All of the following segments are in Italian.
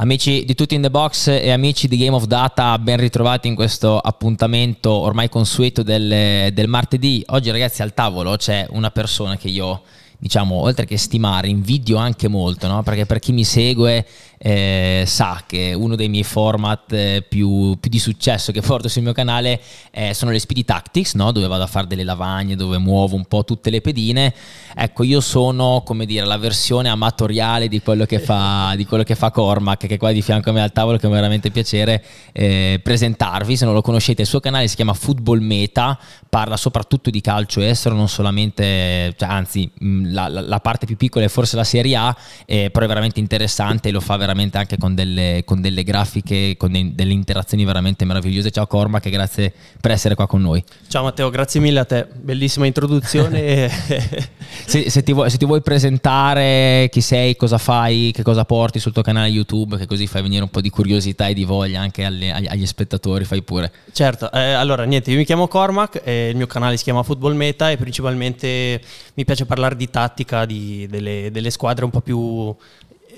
Amici di Tutti in the Box e amici di Game of Data, ben ritrovati in questo appuntamento ormai consueto del, del martedì. Oggi ragazzi al tavolo c'è una persona che io diciamo, oltre che stimare, invidio anche molto, no? perché per chi mi segue eh, sa che uno dei miei format eh, più, più, di successo che porto sul mio canale eh, sono le Speedy Tactics, no? dove vado a fare delle lavagne, dove muovo un po' tutte le pedine. Ecco, io sono, come dire, la versione amatoriale di quello che fa, di quello che fa Cormac, che è qua di fianco a me al tavolo, che è veramente piacere eh, presentarvi. Se non lo conoscete, il suo canale si chiama Football Meta, parla soprattutto di calcio estero, non solamente, cioè, anzi, la, la, la, parte più piccola è forse la Serie A, eh, però è veramente interessante e lo fa veramente veramente anche con delle, con delle grafiche, con de, delle interazioni veramente meravigliose. Ciao Cormac e grazie per essere qua con noi. Ciao Matteo, grazie mille a te, bellissima introduzione. se, se, ti vuoi, se, ti vuoi, presentare chi sei, cosa fai, che cosa porti sul tuo canale YouTube, che così fai venire un po' di curiosità e di voglia anche alle, agli, agli, spettatori, fai pure. Certo, eh, allora niente, io mi chiamo Cormac, eh, il mio canale si chiama Football Meta e principalmente mi piace parlare di tattica, di, delle, delle squadre un po' più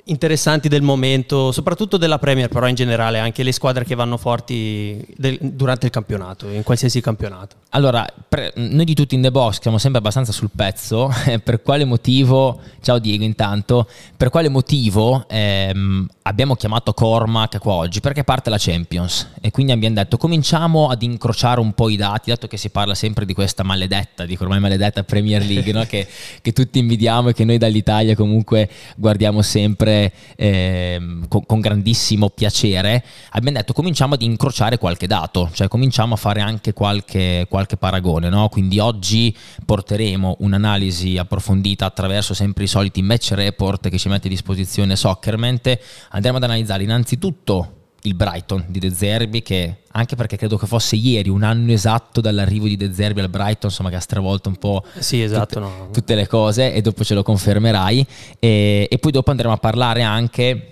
interessanti del momento, soprattutto della Premier, però in generale anche le squadre che vanno forti del, durante il campionato, in qualsiasi campionato. Allora, pre, noi di tutti in The Box siamo sempre abbastanza sul pezzo, per quale motivo, ciao Diego intanto, per quale motivo ehm, abbiamo chiamato Cormac qua oggi? Perché parte la Champions e quindi abbiamo detto cominciamo ad incrociare un po' i dati, dato che si parla sempre di questa maledetta, dico ormai maledetta Premier League, no? che, che tutti invidiamo e che noi dall'Italia comunque guardiamo sempre sempre eh, con, con, grandissimo piacere, abbiamo detto cominciamo ad incrociare qualche dato, cioè cominciamo a fare anche qualche, qualche paragone. No? Quindi oggi porteremo un'analisi approfondita attraverso sempre i soliti match report che ci mette a disposizione Soccerment. Andremo ad analizzare innanzitutto il Brighton di De Zerbi che anche perché credo che fosse ieri un anno esatto dall'arrivo di De Zerbi al Brighton insomma che ha stravolto un po' sì, esatto, tutte, no. tutte, le cose e dopo ce lo confermerai e, e poi dopo andremo a parlare anche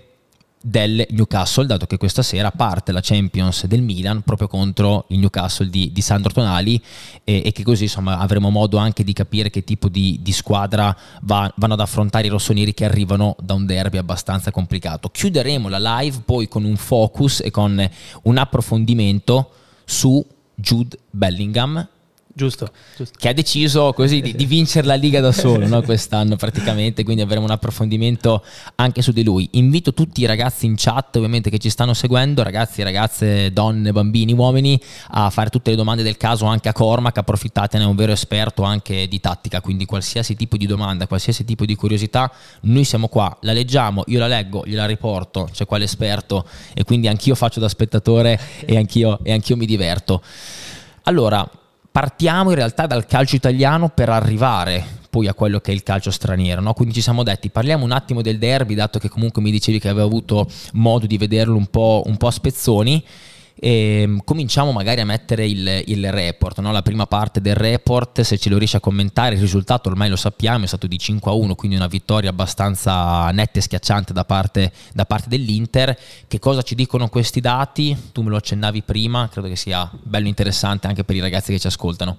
del Newcastle, dato che questa sera parte la Champions del Milan proprio contro il Newcastle di, di Sandro Tonali e, e, che così insomma avremo modo anche di capire che tipo di, di squadra va, vanno ad affrontare i rossoneri che arrivano da un derby abbastanza complicato. Chiuderemo la live poi con un focus e con un approfondimento su Jude Bellingham Giusto, giusto, Che ha deciso così di, di vincere la Liga da solo no? quest'anno praticamente, quindi avremo un approfondimento anche su di lui. Invito tutti i ragazzi in chat ovviamente che ci stanno seguendo, ragazzi, ragazze, donne, bambini, uomini, a fare tutte le domande del caso anche a Cormac, approfittatene, è un vero esperto anche di tattica, quindi qualsiasi tipo di domanda, qualsiasi tipo di curiosità, noi siamo qua, la leggiamo, io la leggo, gliela riporto, c'è qua l'esperto e quindi anch'io faccio da spettatore e anch'io, e anch'io mi diverto. Allora, partiamo in realtà dal calcio italiano per arrivare poi a quello che è il calcio straniero. No? Quindi ci siamo detti, parliamo un attimo del derby, dato che comunque mi dicevi che avevo avuto modo di vederlo un po', un po a spezzoni. E ehm, cominciamo magari a mettere il, il report, no? la prima parte del report, se ce lo riesci a commentare, il risultato ormai lo sappiamo, è stato di 5 a 1, quindi una vittoria abbastanza netta e schiacciante da parte, da parte dell'Inter. Che cosa ci dicono questi dati? Tu me lo accennavi prima, credo che sia bello interessante anche per i ragazzi che ci ascoltano.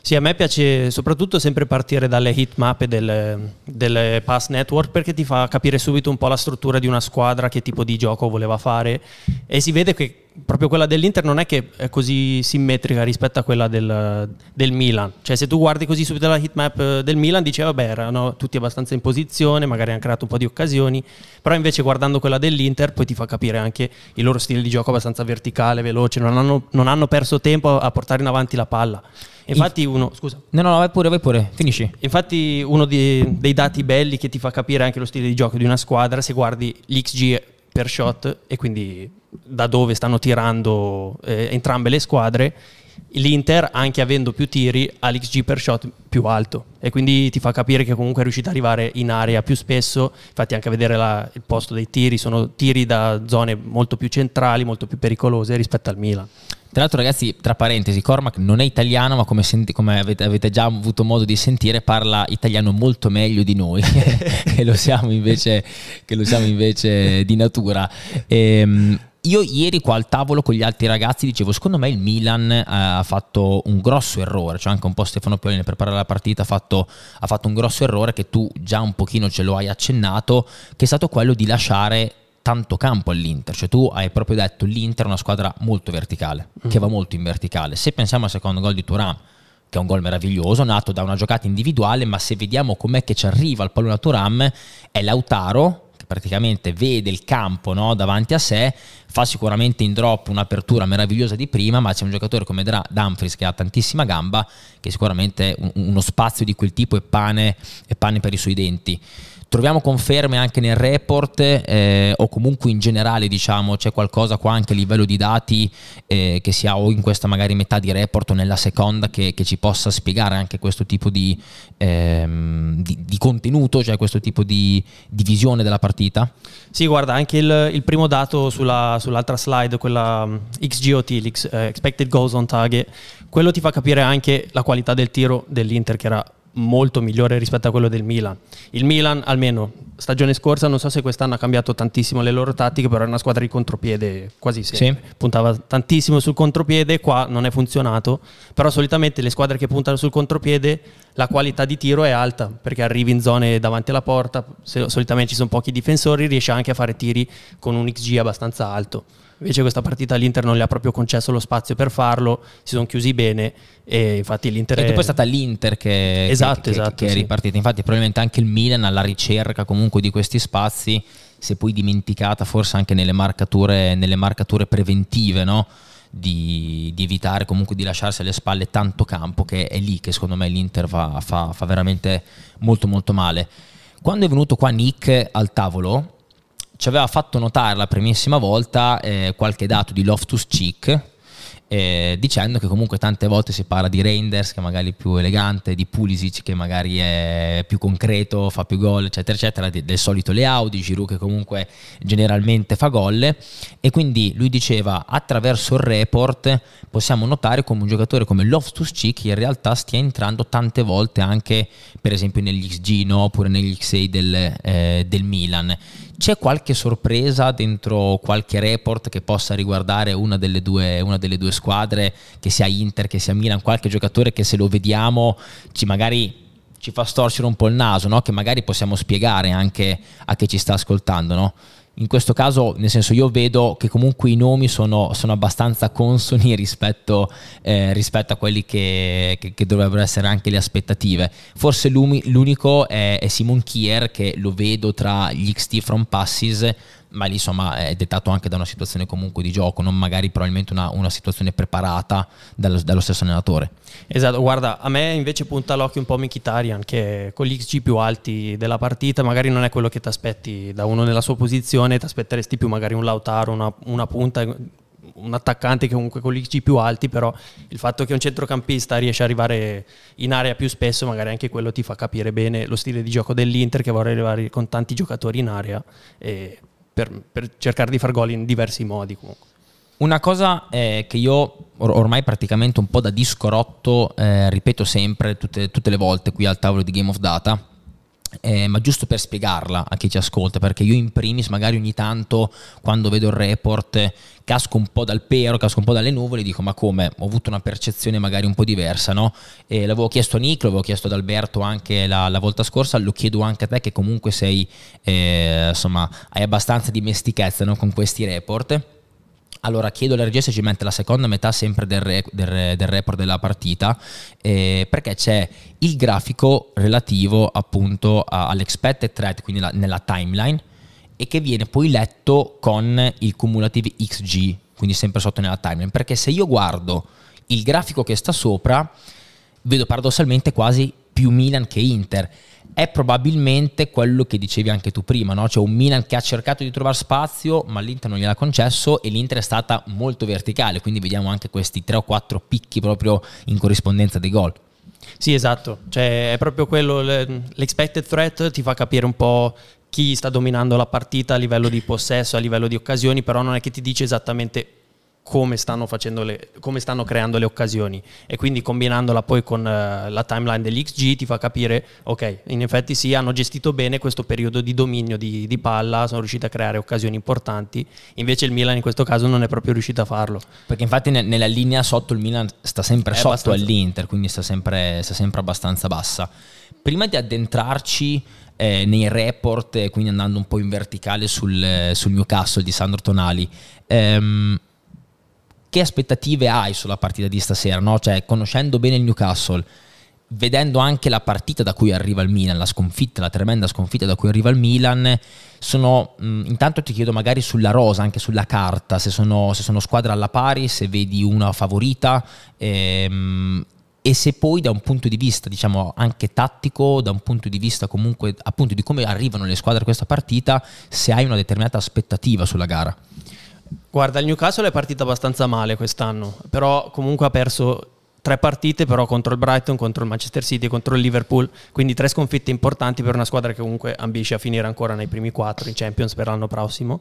Sì, a me piace soprattutto sempre partire dalle hit map e del, del pass network perché ti fa capire subito un po' la struttura di una squadra, che tipo di gioco voleva fare e si vede che proprio quella dell'Inter non è che è così simmetrica rispetto a quella del, del Milan. Cioè se tu guardi così subito la hitmap del Milan dici vabbè erano tutti abbastanza in posizione, magari hanno creato un po' di occasioni, però invece guardando quella dell'Inter poi ti fa capire anche il loro stile di gioco abbastanza verticale, veloce, non hanno, non hanno perso tempo a portare in avanti la palla. Infatti uno, scusa. No, no, vai pure, vai pure, finisci. Infatti uno di, dei dati belli che ti fa capire anche lo stile di gioco di una squadra, se guardi l'XG per shot e quindi da dove stanno tirando eh, entrambe le squadre, l'Inter, anche avendo più tiri, ha l'XG per shot più alto e quindi ti fa capire che comunque è riuscita ad arrivare in area più spesso, infatti anche a vedere la, il posto dei tiri, sono tiri da zone molto più centrali, molto più pericolose rispetto al Milan. Tra l'altro, ragazzi, tra parentesi, Cormac non è italiano, ma come, senti, come avete, avete, già avuto modo di sentire, parla italiano molto meglio di noi, che, lo siamo invece, che lo siamo invece di natura. E, ehm, io ieri qua al tavolo con gli altri ragazzi dicevo, secondo me il Milan eh, ha fatto un grosso errore, cioè anche un po' Stefano Pioli nel preparare la partita ha fatto, ha fatto un grosso errore che tu già un pochino ce lo hai accennato, che è stato quello di lasciare tanto campo all'Inter, cioè tu hai proprio detto l'Inter è una squadra molto verticale, mm. che va molto in verticale. Se pensiamo al secondo gol di Turam, che è un gol meraviglioso, nato da una giocata individuale, ma se vediamo com'è che ci arriva il pallone a Turam, è Lautaro praticamente vede il campo no, davanti a sé, fa sicuramente in drop un'apertura meravigliosa di prima, ma c'è un giocatore come Dumfries che ha tantissima gamba, che sicuramente uno spazio di quel tipo è pane, è pane per i suoi denti. Troviamo conferme anche nel report eh, o comunque in generale diciamo c'è qualcosa qua anche a livello di dati eh, che sia o in questa magari metà di report o nella seconda che, che ci possa spiegare anche questo tipo di, ehm, di, di contenuto, cioè questo tipo di, di, visione della partita? Sì, guarda, anche il, il primo dato sulla, sull'altra slide, quella um, XGOT, uh, Expected Goals on Target, quello ti fa capire anche la qualità del tiro dell'Inter che era molto migliore rispetto a quello del Milan. Il Milan, almeno stagione scorsa, non so se quest'anno ha cambiato tantissimo le loro tattiche, però era una squadra di contropiede quasi sempre. Sì. Puntava tantissimo sul contropiede, qua non è funzionato, però solitamente le squadre che puntano sul contropiede la qualità di tiro è alta, perché arrivi in zone davanti alla porta, solitamente ci sono pochi difensori, riesci anche a fare tiri con un XG abbastanza alto. Invece questa partita l'Inter non le ha proprio concesso lo spazio per farlo, si sono chiusi bene e infatti l'Inter... E poi è stata l'Inter che, esatto, che, esatto, che, che sì. è ripartita, infatti probabilmente anche il Milan alla ricerca comunque di questi spazi si è poi dimenticata forse anche nelle marcature, nelle marcature preventive, no? Di, di, evitare comunque di lasciarsi alle spalle tanto campo che è lì che secondo me l'Inter fa, fa, fa veramente molto molto male. Quando è venuto qua Nick al tavolo ci aveva fatto notare la primissima volta eh, qualche dato di Loftus Cheek eh, dicendo che comunque tante volte si parla di Reinders che magari è più elegante, di Pulisic che magari è più concreto, fa più gol, eccetera, eccetera, del solito Leao, di Giroud che comunque generalmente fa gol e quindi lui diceva attraverso il report possiamo notare come un giocatore come Loftus Cheek in realtà stia entrando tante volte anche per esempio negli XG no? oppure negli XA del, eh, del Milan c'è qualche sorpresa dentro qualche report che possa riguardare una delle due, una delle due squadre, che sia Inter, che sia Milan, qualche giocatore che se lo vediamo ci magari ci fa storcere un po' il naso, no? che magari possiamo spiegare anche a chi ci sta ascoltando. No? In questo caso, nel senso, io vedo che comunque i nomi sono, sono abbastanza consoni rispetto, eh, rispetto a quelli che, che, che, dovrebbero essere anche le aspettative. Forse l'unico è, è Simon Kier, che lo vedo tra gli XT from passes ma lì insomma è dettato anche da una situazione comunque di gioco, non magari probabilmente una, una situazione preparata dallo, dallo, stesso allenatore. Esatto, guarda, a me invece punta l'occhio un po' Mkhitaryan che con gli XG più alti della partita magari non è quello che ti aspetti da uno nella sua posizione, ti aspetteresti più magari un Lautaro, una, una punta, un attaccante che comunque con gli XG più alti, però il fatto che un centrocampista riesce ad arrivare in area più spesso, magari anche quello ti fa capire bene lo stile di gioco dell'Inter che vorrei arrivare con tanti giocatori in area. E per, per cercare di far gol in diversi modi comunque. Una cosa eh, che io or- ormai praticamente un po' da disco rotto eh, ripeto sempre tutte, tutte, le volte qui al tavolo di Game of Data eh, ma giusto per spiegarla a chi ci ascolta, perché io in primis magari ogni tanto quando vedo il report casco un po' dal pero, casco un po' dalle nuvole e dico ma come, ho avuto una percezione magari un po' diversa, no? E l'avevo chiesto a Nick, l'avevo chiesto ad Alberto anche la, la, volta scorsa, lo chiedo anche a te che comunque sei, eh, insomma, hai abbastanza dimestichezza no? con questi report allora chiedo alla regia se ci mette la seconda metà sempre del, re, del, del report della partita, eh, perché c'è il grafico relativo appunto all'expected threat, quindi la, nella timeline, e che viene poi letto con il cumulative XG, quindi sempre sotto nella timeline. Perché se io guardo il grafico che sta sopra, vedo paradossalmente quasi più Milan che Inter è probabilmente quello che dicevi anche tu prima, no? cioè un Milan che ha cercato di trovare spazio ma l'Inter non gliel'ha concesso e l'Inter è stata molto verticale, quindi vediamo anche questi tre o quattro picchi proprio in corrispondenza dei gol. Sì, esatto, cioè è proprio quello, l'expected threat ti fa capire un po' chi sta dominando la partita a livello di possesso, a livello di occasioni, però non è che ti dice esattamente come stanno, le, come stanno, creando le occasioni e quindi combinandola poi con uh, la timeline dell'XG ti fa capire ok in effetti sì hanno gestito bene questo periodo di dominio di, di, palla sono riusciti a creare occasioni importanti invece il Milan in questo caso non è proprio riuscito a farlo perché infatti ne, nella linea sotto il Milan sta sempre è sotto abbastanza. all'Inter quindi sta sempre, sta sempre abbastanza bassa prima di addentrarci eh, nei report, quindi andando un po' in verticale sul, sul Newcastle di Sandro Tonali. Ehm, che aspettative hai sulla partita di stasera? No? Cioè, conoscendo bene il Newcastle, vedendo anche la partita da cui arriva il Milan, la sconfitta, la tremenda sconfitta da cui arriva il Milan, sono, mh, intanto ti chiedo magari sulla rosa, anche sulla carta, se sono, se sono squadre alla pari, se vedi una favorita ehm, e se poi da un punto di vista diciamo anche tattico, da un punto di vista comunque appunto di come arrivano le squadre a questa partita, se hai una determinata aspettativa sulla gara. Guarda, il Newcastle è partito abbastanza male quest'anno, però comunque ha perso tre partite però contro il Brighton, contro il Manchester City contro il Liverpool, quindi tre sconfitte importanti per una squadra che comunque ambisce a finire ancora nei primi quattro in Champions per l'anno prossimo.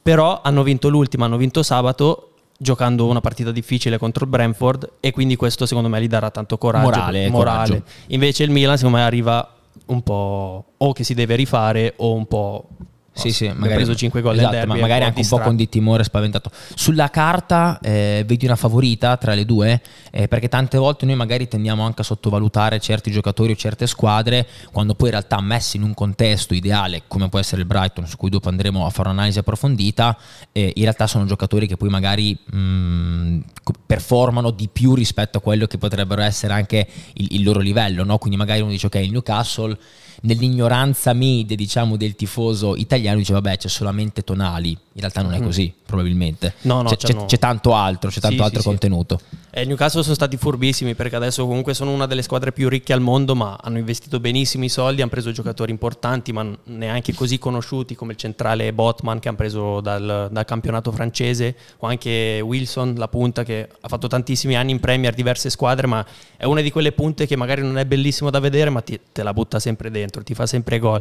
Però hanno vinto l'ultima, hanno vinto sabato giocando una partita difficile contro il Brentford e quindi questo secondo me gli darà tanto coraggio. Morale, morale. coraggio. Invece il Milan secondo me arriva un po' o che si deve rifare o un po' Sì, sì, ha magari, preso 5 gol esatto, ma magari anche un po' con di timore spaventato. Sulla carta eh, vedi una favorita tra le due? Eh, perché tante volte noi magari tendiamo anche a sottovalutare certi giocatori o certe squadre, quando poi in realtà messi in un contesto ideale, come può essere il Brighton, su cui dopo andremo a fare un'analisi approfondita, eh, in realtà sono giocatori che poi magari mh, co- performano di più rispetto a quello che potrebbero essere anche il, il loro livello, no? Quindi magari uno dice ok, il Newcastle nell'ignoranza media diciamo del tifoso italiano dice vabbè c'è solamente tonali in realtà non è così probabilmente Mm. No, no, c'è, c'hanno- c'è- c'è tanto altro c'è tanto Sì, altro sì, sì. contenuto E il Newcastle sono stati furbissimi perché adesso comunque sono una delle squadre più ricche al mondo, ma hanno investito benissimo i soldi, hanno preso giocatori importanti, ma neanche così conosciuti come il centrale Botman che hanno preso dal, dal campionato francese, o anche Wilson, la punta che ha fatto tantissimi anni in Premier, diverse squadre, ma è una di quelle punte che magari non è bellissimo da vedere, ma ti- te la butta sempre dentro, ti fa sempre gol.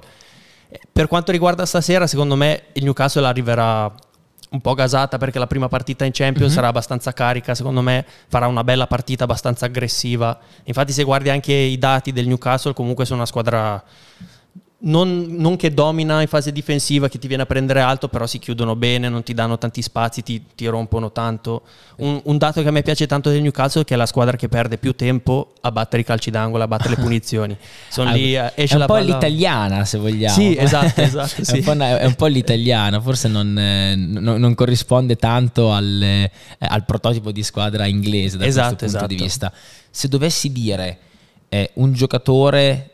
Per quanto riguarda stasera, secondo me il Newcastle arriverà un po' gasata perché la prima partita in Champions Mhm. sarà abbastanza carica, secondo me farà una bella partita abbastanza aggressiva. Infatti se guardi anche i dati del Newcastle, comunque sono una squadra non, non che domina in fase difensiva, che ti viene a prendere alto, però si chiudono bene, non ti danno tanti spazi, ti, ti rompono tanto. Un, un dato che a me piace tanto del Newcastle è che è la squadra che perde più tempo a battere i calci d'angolo, a battere le punizioni. Sono lì, eh, esce è un la po' palla- l'italiana se vogliamo Sì, esatto, esatto, è, sì. un po', una- è un po' l'italiana forse non, eh, non- non corrisponde tanto al, eh, al prototipo di squadra inglese da Esatto, questo punto di esatto. vista se dovessi dire eh, un giocatore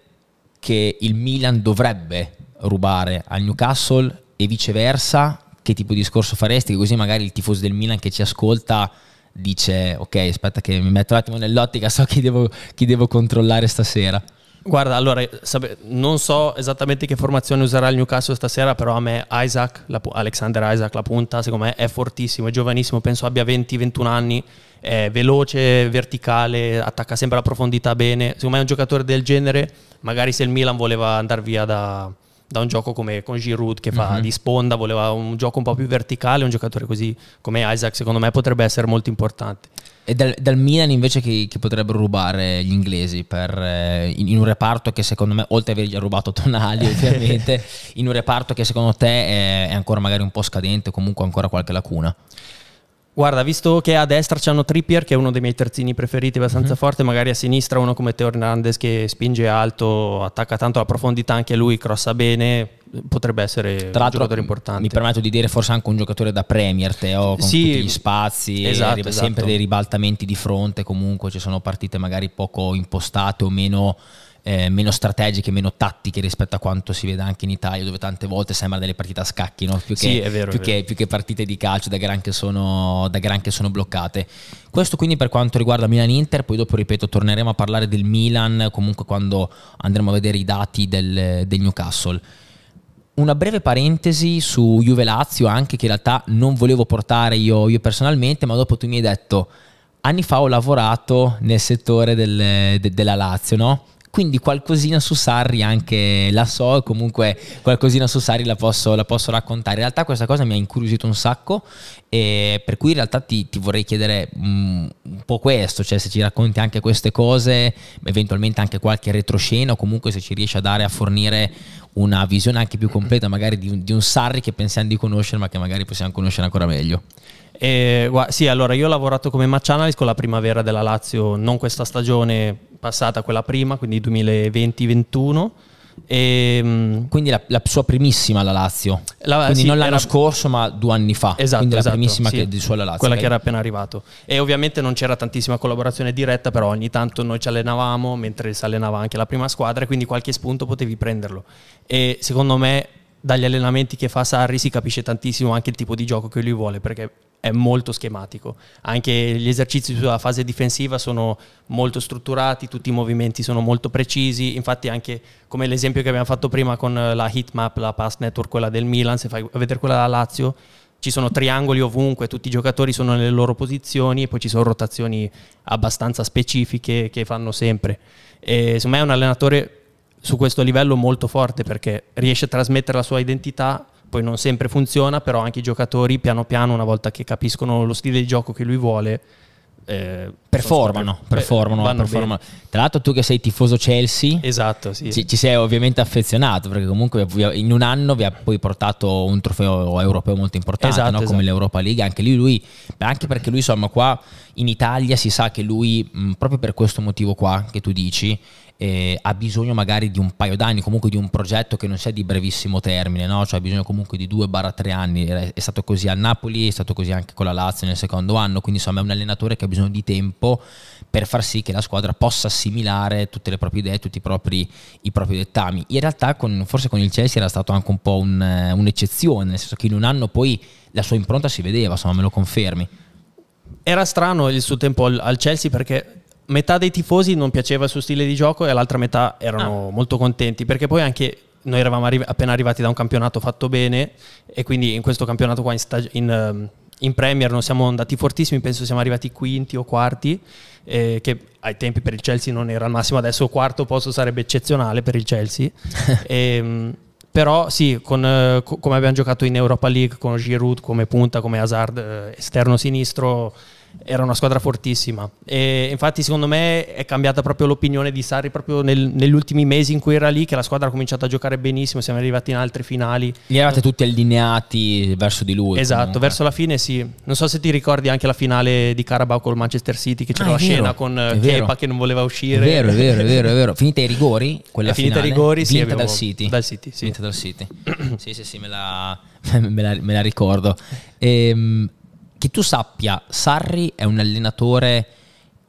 che il Milan dovrebbe rubare al Newcastle e viceversa, che tipo di discorso faresti? Che così magari il tifoso del Milan che ci ascolta dice ok aspetta che mi metto un attimo nell'ottica, so chi devo, chi devo controllare stasera. Guarda, allora, non so esattamente che formazione userà il Newcastle stasera, però a me Isaac, la Alexander Isaac, la punta, secondo me è fortissimo, è giovanissimo, penso abbia 20-21 anni, è veloce, verticale, attacca sempre la profondità bene. Secondo me è un giocatore del genere, magari se il Milan voleva andare via da, da un gioco come con Giroud che fa Mhm. di sponda, voleva un gioco un po' più verticale, un giocatore così come Isaac, secondo me potrebbe essere molto importante. E dal, dal Milan invece che, che potrebbero rubare gli inglesi per, eh, in, in un reparto che secondo me, oltre ad avergli rubato Tonali ovviamente, in un reparto che secondo te è, è ancora magari un po' scadente, comunque ancora qualche lacuna. Guarda, visto che a destra c'hanno Trippier, che è uno dei miei terzini preferiti, abbastanza forte, magari a sinistra uno come Teo Hernandez che spinge alto, attacca tanto la profondità anche lui, crossa bene, potrebbe essere Tra un giocatore importante. mi permetto di dire forse anche un giocatore da Premier, Teo, con Sì, tutti gli spazi, esatto, arriva sempre esatto. dei ribaltamenti di fronte, comunque ci sono partite magari poco impostate o meno... eh, meno strategiche, meno tattiche rispetto a quanto si vede anche in Italia, dove tante volte sembra delle partite a scacchi, no? più, che, Sì, vero, più che- più che partite di calcio da gran, che sono, da gran che sono bloccate. Questo quindi per quanto riguarda Milan-Inter, poi dopo ripeto torneremo a parlare del Milan comunque quando andremo a vedere i dati del, del Newcastle. Una breve parentesi su Juve Lazio, anche che in realtà non volevo portare io, io personalmente, ma dopo tu mi hai detto anni fa ho lavorato nel settore del- de- della Lazio, no? Quindi qualcosina su Sarri anche la so, comunque qualcosina su Sarri la posso, la posso raccontare. In realtà questa cosa mi ha incuriosito un sacco e per cui in realtà ti, ti vorrei chiedere mm, un po' questo, cioè se ci racconti anche queste cose, eventualmente anche qualche retroscena o comunque se ci riesci a dare a fornire una visione anche più completa magari di di un Sarri che pensiamo di conoscere ma che magari possiamo conoscere ancora meglio. E, gua- sì, allora io ho lavorato come match analyst con la primavera della Lazio, non questa stagione passata, quella prima, quindi 2020-21. E, mm, Quindi la, la, sua primissima la Lazio. La, Quindi sì, non l'anno era... scorso, ma due anni fa. Esatto, Quindi esatto, la primissima sì. che di sua la Lazio. Quella okay. che era appena arrivato. E ovviamente non c'era tantissima collaborazione diretta, però ogni tanto noi ci allenavamo mentre si allenava anche la prima squadra, e quindi qualche spunto potevi prenderlo. E secondo me dagli allenamenti che fa Sarri si capisce tantissimo anche il tipo di gioco che lui vuole, perché è molto schematico. Anche gli esercizi sulla fase difensiva sono molto strutturati, tutti i movimenti sono molto precisi, infatti anche come l'esempio che abbiamo fatto prima con la heatmap, la pass network, quella del Milan, se fai vedere quella della Lazio, ci sono triangoli ovunque, tutti i giocatori sono nelle loro posizioni e poi ci sono rotazioni abbastanza specifiche che fanno sempre. E secondo me è un allenatore su questo livello molto forte perché riesce a trasmettere la sua identità poi non sempre funziona, però anche i giocatori piano piano, una volta che capiscono lo stile di gioco che lui vuole, eh, performano, performano, performano. Tra l'altro tu che sei tifoso Chelsea, esatto, sì. ci, ci, sei ovviamente affezionato perché comunque in un anno vi ha poi portato un trofeo europeo molto importante esatto, no? come esatto. l'Europa League, anche lì lui, anche perché lui insomma qua in Italia si sa che lui mh, proprio per questo motivo qua che tu dici eh, ha bisogno magari di un paio d'anni, comunque di un progetto che non sia di brevissimo termine, no? cioè ha bisogno comunque di 2-3 anni, è stato così a Napoli, è stato così anche con la Lazio nel secondo anno, quindi insomma è un allenatore che ha bisogno di tempo per far sì che la squadra possa assimilare tutte le proprie idee, tutti i propri, i propri dettami. In realtà con, forse con il Chelsea era stato anche un po' un, un'eccezione, nel senso che in un anno poi la sua impronta si vedeva, insomma me lo confermi. Era strano il suo tempo al, al Chelsea perché metà dei tifosi non piaceva il suo stile di gioco e l'altra metà erano ah. molto contenti perché poi anche noi eravamo arri- appena arrivati da un campionato fatto bene e quindi in questo campionato qua in, stag- in, uh, in Premier non siamo andati fortissimi, penso siamo arrivati quinti o quarti, eh, che ai tempi per il Chelsea non era il massimo, adesso quarto posto sarebbe eccezionale per il Chelsea. e, ehm, però sì, con, eh, come abbiamo giocato in Europa League con Giroud come punta, come Hazard eh, esterno sinistro, era una squadra fortissima. E infatti secondo me è cambiata proprio l'opinione di Sarri proprio nel, negli ultimi mesi in cui era lì che la squadra ha cominciato a giocare benissimo siamo arrivati in altre finali. Gli eravate tutti allineati verso di lui esatto comunque. verso la fine sì. Non so se ti ricordi anche la finale di Carabao col Manchester City che c'era ah, la vero, scena con eh, Kepa che non voleva uscire. È vero è vero è vero, è vero. finita i rigori quella è finita i rigori sì, vinta dal City. dal City sì. Vinta dal City. Sì sì sì me la, me la, me la ricordo. Ehm che tu sappia, Sarri è un allenatore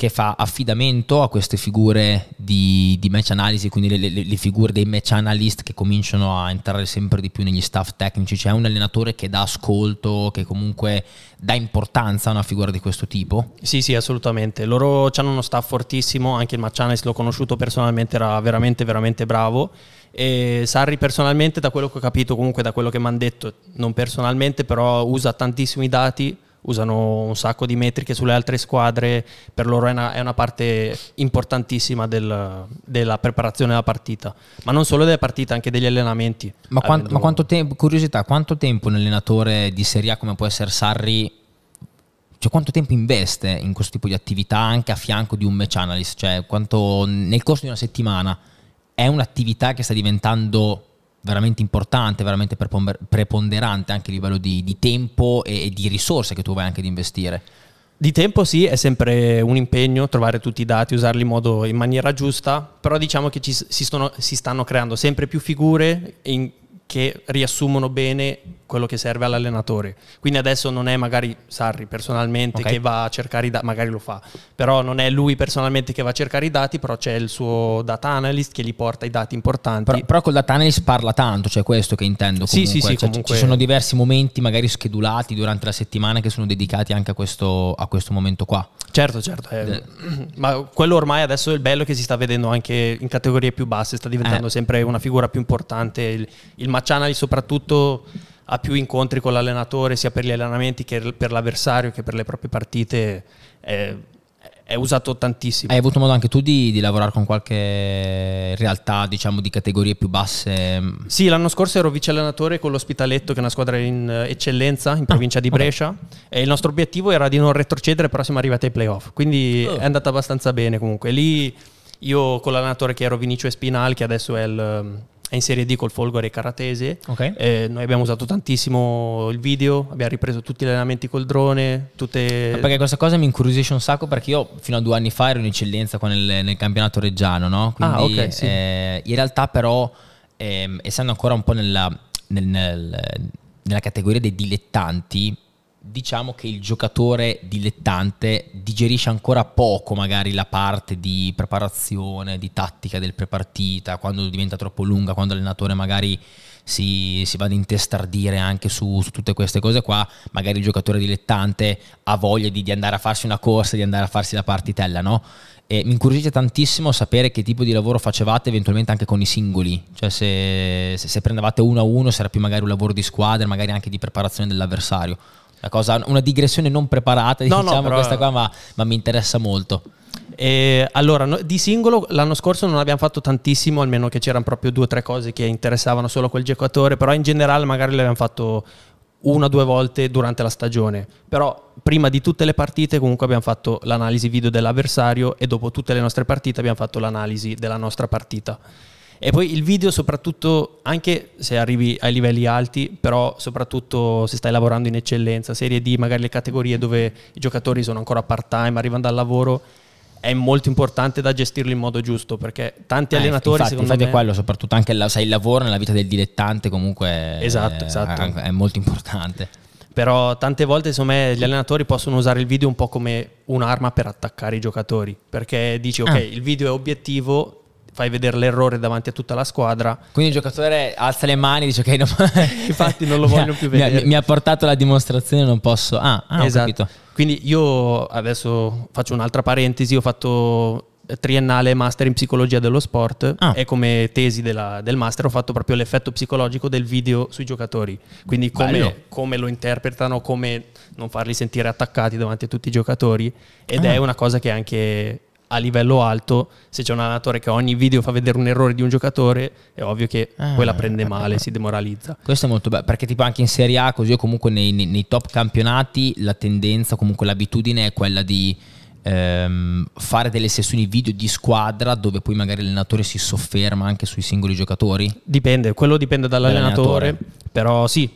che fa affidamento a queste figure di, di match analisi, quindi le, le, le, figure dei match analyst che cominciano a entrare sempre di più negli staff tecnici. C'è un allenatore che dà ascolto, che comunque dà importanza a una figura di questo tipo? Sì, sì, assolutamente. Loro hanno uno staff fortissimo, anche il match analyst l'ho conosciuto personalmente, era veramente, veramente bravo. E Sarri personalmente, da quello che ho capito, comunque da quello che mi hanno detto, non personalmente, però usa tantissimi dati usano un sacco di metriche sulle altre squadre, per loro è una, è una parte importantissima del, della preparazione della partita, ma non solo delle partite, anche degli allenamenti. Ma, quant, ma quanto tempo, curiosità, quanto tempo un allenatore di Serie A come può essere Sarri, cioè quanto tempo investe in questo tipo di attività anche a fianco di un match analyst, cioè quanto nel corso di una settimana è un'attività che sta diventando veramente importante, veramente preponderante anche a livello di, di tempo e, e, di risorse che tu vai anche ad investire. Di tempo sì, è sempre un impegno trovare tutti i dati, usarli in, modo, in maniera giusta, però diciamo che ci, si, stono, si stanno creando sempre più figure in, che riassumono bene quello che serve all'allenatore. Quindi adesso non è magari Sarri personalmente okay. che va a cercare i dati, magari lo fa, però non è lui personalmente che va a cercare i dati, però c'è il suo data analyst che gli porta i dati importanti. Però, però col data analyst parla tanto, cioè questo che intendo. Comunque. Sì, sì, sì. Cioè, comunque... Ci sono diversi momenti magari schedulati durante la settimana che sono dedicati anche a questo, a questo momento qua. Certo, certo. Eh, ma quello ormai adesso è il bello che si sta vedendo anche in categorie più basse, sta diventando eh. sempre una figura più importante. Il, il analyst soprattutto ha più incontri con l'allenatore sia per gli allenamenti che per l'avversario che per le proprie partite. È, è usato tantissimo. Hai avuto modo anche tu di, di, lavorare con qualche realtà, diciamo, di categorie più basse? Sì, l'anno scorso ero vice allenatore con l'Ospitaletto, che è una squadra in eccellenza in provincia ah, di Brescia. Okay. E il nostro obiettivo era di non retrocedere, però siamo arrivati ai playoff. Quindi oh. è andata abbastanza bene comunque. Lì io con l'allenatore che ero Vinicio Espinal, che adesso è il è in Serie D col Folgore Caratese. Okay. Eh, noi abbiamo usato tantissimo il video, abbiamo ripreso tutti gli allenamenti col drone. Tutte... Perché questa cosa mi incuriosisce un sacco perché io fino a due anni fa ero in eccellenza qua nel, nel campionato reggiano, no? Quindi, ah, ok, sì. eh, in realtà però ehm, essendo ancora un po' nella, nel, nel, nella categoria dei dilettanti, diciamo che il giocatore dilettante digerisce ancora poco magari la parte di preparazione, di tattica del prepartita, quando diventa troppo lunga, quando l'allenatore magari si, si va ad intestardire anche su, su, tutte queste cose qua, magari il giocatore dilettante ha voglia di, di, andare a farsi una corsa, di andare a farsi la partitella, no? E mi incuriosisce tantissimo sapere che tipo di lavoro facevate eventualmente anche con i singoli, cioè se, se, se prendevate uno a uno, era più magari un lavoro di squadra, magari anche di preparazione dell'avversario cosa, una digressione non preparata, no, diciamo no, però... questa qua, ma, ma mi interessa molto. E allora, no, di singolo l'anno scorso non abbiamo fatto tantissimo, almeno che c'erano proprio due o tre cose che interessavano solo quel giocatore, però in generale magari l'abbiamo fatto una o due volte durante la stagione. Però prima di tutte le partite comunque abbiamo fatto l'analisi video dell'avversario e dopo tutte le nostre partite abbiamo fatto l'analisi della nostra partita. E poi il video soprattutto, anche se arrivi ai livelli alti, però soprattutto se stai lavorando in eccellenza, serie D, magari le categorie dove i giocatori sono ancora part time, arrivano dal lavoro, è molto importante da gestirlo in modo giusto perché tanti eh, allenatori infatti, secondo infatti me... è quello soprattutto anche la, sai, il lavoro nella vita del dilettante comunque esatto, è, esatto. è molto importante però tante volte me gli allenatori possono usare il video un po' come un'arma per attaccare i giocatori perché dici ok ah. il video è obiettivo fai vedere l'errore davanti a tutta la squadra. Quindi il giocatore alza le mani e dice ok, no, infatti non lo voglio più vedere. Mi ha, mi ha, portato la dimostrazione, non posso... Ah, ah esatto. Quindi io adesso faccio un'altra parentesi, ho fatto triennale master in psicologia dello sport ah. e come tesi della, del master ho fatto proprio l'effetto psicologico del video sui giocatori, quindi come, come, lo interpretano, come non farli sentire attaccati davanti a tutti i giocatori ed ah. è una cosa che anche a livello alto, se c'è un allenatore che ogni video fa vedere un errore di un giocatore, è ovvio che ah, poi la prende male, si demoralizza. Questo è molto bello, perché tipo anche in Serie A, così o comunque nei, nei, nei top campionati, la tendenza, comunque l'abitudine è quella di ehm, fare delle sessioni video di squadra dove poi magari l'allenatore si sofferma anche sui singoli giocatori? Dipende, quello dipende dall'allenatore. Però sì,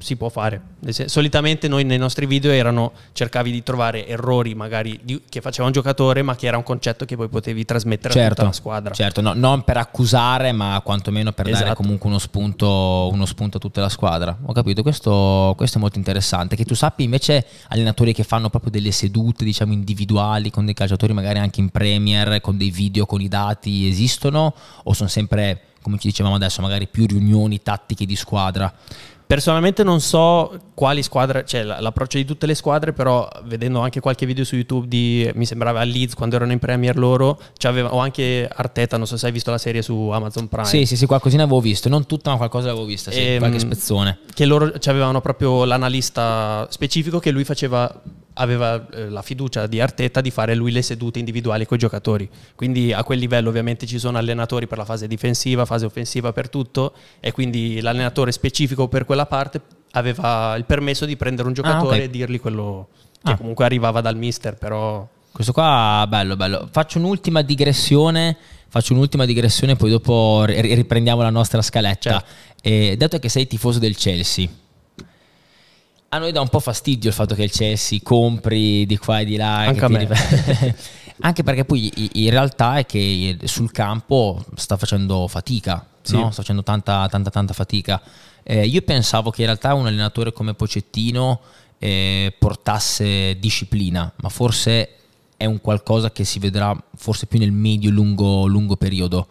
si può fare. Solitamente noi nei nostri video erano, cercavi di trovare errori magari di, che faceva un giocatore, ma che era un concetto che poi potevi trasmettere certo, a tutta la squadra. Certo, no, non per accusare, ma quantomeno per esatto. dare comunque uno spunto, uno spunto, a tutta la squadra. Ho capito, questo, questo, è molto interessante. Che tu sappi invece allenatori che fanno proprio delle sedute, diciamo, individuali con dei calciatori magari anche in Premier, con dei video, con i dati, esistono o sono sempre come ci dicevamo adesso, magari più riunioni tattiche di squadra? Personalmente non so quali squadre, cioè l'approccio di tutte le squadre, però vedendo anche qualche video su YouTube di, mi sembrava a Leeds quando erano in Premier loro, o anche Arteta, non so se hai visto la serie su Amazon Prime. Sì, sì, sì, qualcosina avevo visto, non tutta ma qualcosa l'avevo vista, sì, e, ehm, qualche spezzone. Che loro avevano proprio l'analista specifico che lui faceva aveva eh, la fiducia di Arteta di fare lui le sedute individuali con i giocatori. Quindi a quel livello ovviamente ci sono allenatori per la fase difensiva, fase offensiva per tutto e quindi l'allenatore specifico per quella parte aveva il permesso di prendere un giocatore ah, okay. e dirgli quello che ah. comunque arrivava dal mister, però... Questo qua, bello, bello. Faccio un'ultima digressione, faccio un'ultima digressione, poi dopo riprendiamo la nostra scaletta. Certo. E, dato che sei tifoso del Chelsea, a noi dà un po' fastidio il fatto che il Chelsea compri di qua e di là. Anche me. Anche perché poi in realtà è che sul campo sta facendo fatica, sì. no? sta facendo tanta, tanta, tanta fatica. Eh, io pensavo che in realtà un allenatore come Pocettino eh, portasse disciplina, ma forse è un qualcosa che si vedrà forse più nel medio-lungo lungo periodo.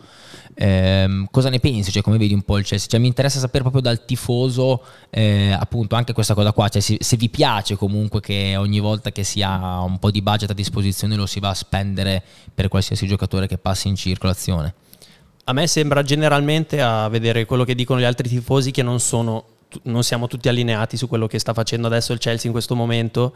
Eh, cosa ne pensi? Cioè, come vedi un po' il Chelsea? Cioè, mi interessa sapere proprio dal tifoso eh, appunto anche questa cosa qua, cioè, se, se, vi piace comunque che ogni volta che si ha un po' di budget a disposizione lo si va a spendere per qualsiasi giocatore che passi in circolazione. A me sembra generalmente a vedere quello che dicono gli altri tifosi che non sono non siamo tutti allineati su quello che sta facendo adesso il Chelsea in questo momento.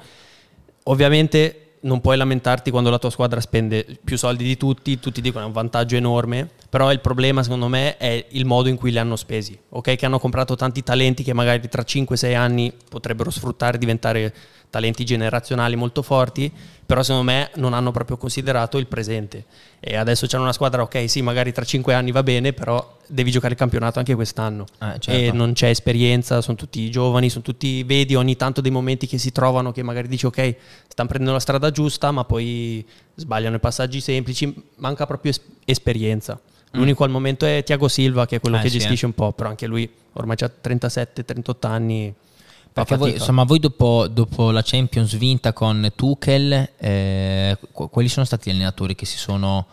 Ovviamente non puoi lamentarti quando la tua squadra spende più soldi di tutti, tutti dicono è un vantaggio enorme, però il problema secondo me è il modo in cui li hanno spesi, ok? Che hanno comprato tanti talenti che magari tra 5-6 anni potrebbero sfruttare e diventare talenti generazionali molto forti, però secondo me non hanno proprio considerato il presente. E adesso c'è una squadra, ok, sì, magari tra cinque anni va bene, però devi giocare il campionato anche quest'anno. Eh, certo. E non c'è esperienza, sono tutti giovani, sono tutti, vedi ogni tanto dei momenti che si trovano che magari dici, ok, stanno prendendo la strada giusta, ma poi sbagliano i passaggi semplici, manca proprio es- esperienza. L'unico al momento è Tiago Silva, che è quello Eh, che sì, gestisce un po', però anche lui ormai ha 37-38 anni. Perché voi, insomma, voi dopo, dopo la Champions vinta con Tuchel, eh, qu- quali sono stati gli allenatori che si sono...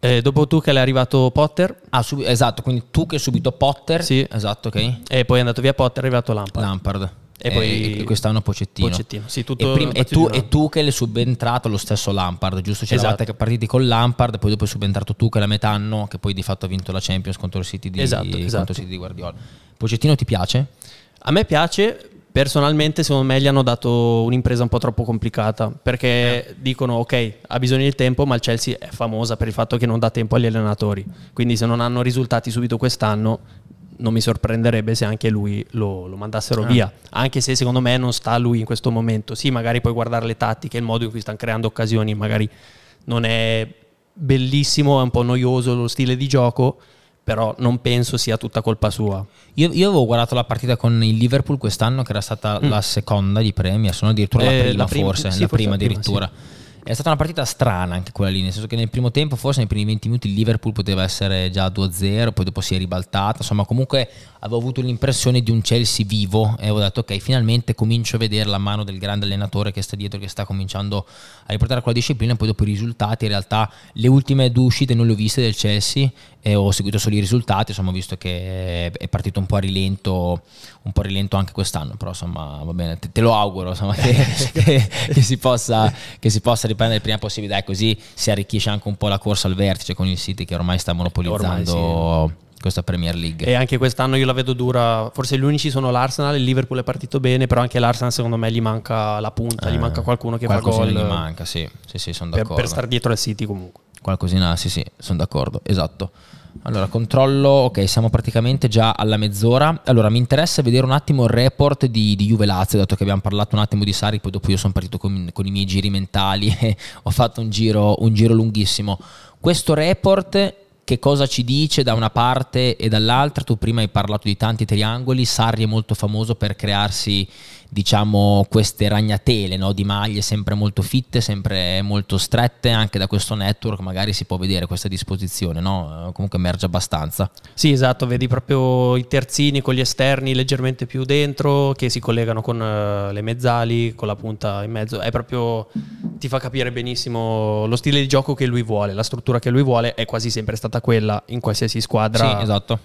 Eh, dopo Tuchel è arrivato Potter Ah, sub- esatto, quindi Tuchel subito Potter. Sì. Esatto, ok. e poi è andato via Potter, è arrivato Lampard. Lampard. E poi- e quest'anno Pocettino. Pochettino. Sì, tutto e, prima- e, tu, e Tuchel è subentrato allo stesso Lampard, giusto? C'eravate Esatto. partiti con Lampard, poi dopo è subentrato Tuchel a metà anno, che poi di fatto ha vinto la Champions contro il City di, Esatto, esatto. City di Guardiola. Pocettino ti piace? A me piace, personalmente secondo me gli hanno dato un'impresa un po' troppo complicata, Eh. perché dicono ok, ha bisogno di tempo, ma il Chelsea è famosa per il fatto che non dà tempo agli allenatori, quindi se non hanno risultati subito quest'anno non mi sorprenderebbe se anche lui lo, lo mandassero Ah. via, anche se secondo me non sta a lui in questo momento. Sì, magari puoi guardare le tattiche, il modo in cui stanno creando occasioni, magari non è bellissimo, è un po' noioso lo stile di gioco, però non penso sia tutta colpa sua. Io, io avevo guardato la partita con il Liverpool quest'anno, che era stata la seconda di Premier, sono addirittura la Mm. Eh, prima, la prima- forse, sì, la forse prima la prima, addirittura. È stata una partita strana anche quella lì, nel senso che nel primo tempo, forse nei primi 20 minuti, il Liverpool poteva essere già 2-0, poi dopo si è ribaltata. Insomma, comunque avevo avuto l'impressione di un Chelsea vivo e avevo detto, ok, finalmente comincio a vedere la mano del grande allenatore che sta dietro, che sta cominciando a riportare quella disciplina. E poi dopo i risultati, in realtà le ultime due uscite non le ho viste del Chelsea e ho seguito solo i risultati, insomma, ho visto che è partito un po' a rilento, un po' a rilento anche quest'anno, però insomma, va bene, te, te lo auguro, insomma, che, che- che si possa, che si possa riprendere il prima possibile, dai, così si arricchisce anche un po' la corsa al vertice con il City che ormai sta monopolizzando questa Premier League. E anche quest'anno io la vedo dura. Forse gli unici sono l'Arsenal. Il Liverpool è partito bene, però anche l'Arsenal, secondo me, gli manca la punta, gli Eh, manca qualcuno che fa gol gli manca, sì, sì, sì, sono per, d'accordo. per stare dietro al City comunque. Qualcosina, sì, sì, sono d'accordo, esatto. Allora, controllo, ok, siamo praticamente già alla mezz'ora. Allora, mi interessa vedere un attimo il report di, di Juve Lazio, dato che abbiamo parlato un attimo di Sari, poi dopo io sono partito con, con i miei giri mentali e ho fatto un giro, un giro lunghissimo. Questo report che cosa ci dice da una parte e dall'altra? Tu prima hai parlato di tanti triangoli, Sarri è molto famoso per crearsi diciamo queste ragnatele no? di maglie sempre molto fitte, sempre molto strette, anche da questo network magari si può vedere questa disposizione, no? Comunque emerge abbastanza. Sì, esatto, vedi proprio i terzini con gli esterni leggermente più dentro che si collegano con eh, le mezzali, con la punta in mezzo. È proprio ti fa capire benissimo lo stile di gioco che lui vuole, la struttura che lui vuole è quasi sempre stata quella in qualsiasi squadra. Sì, esatto.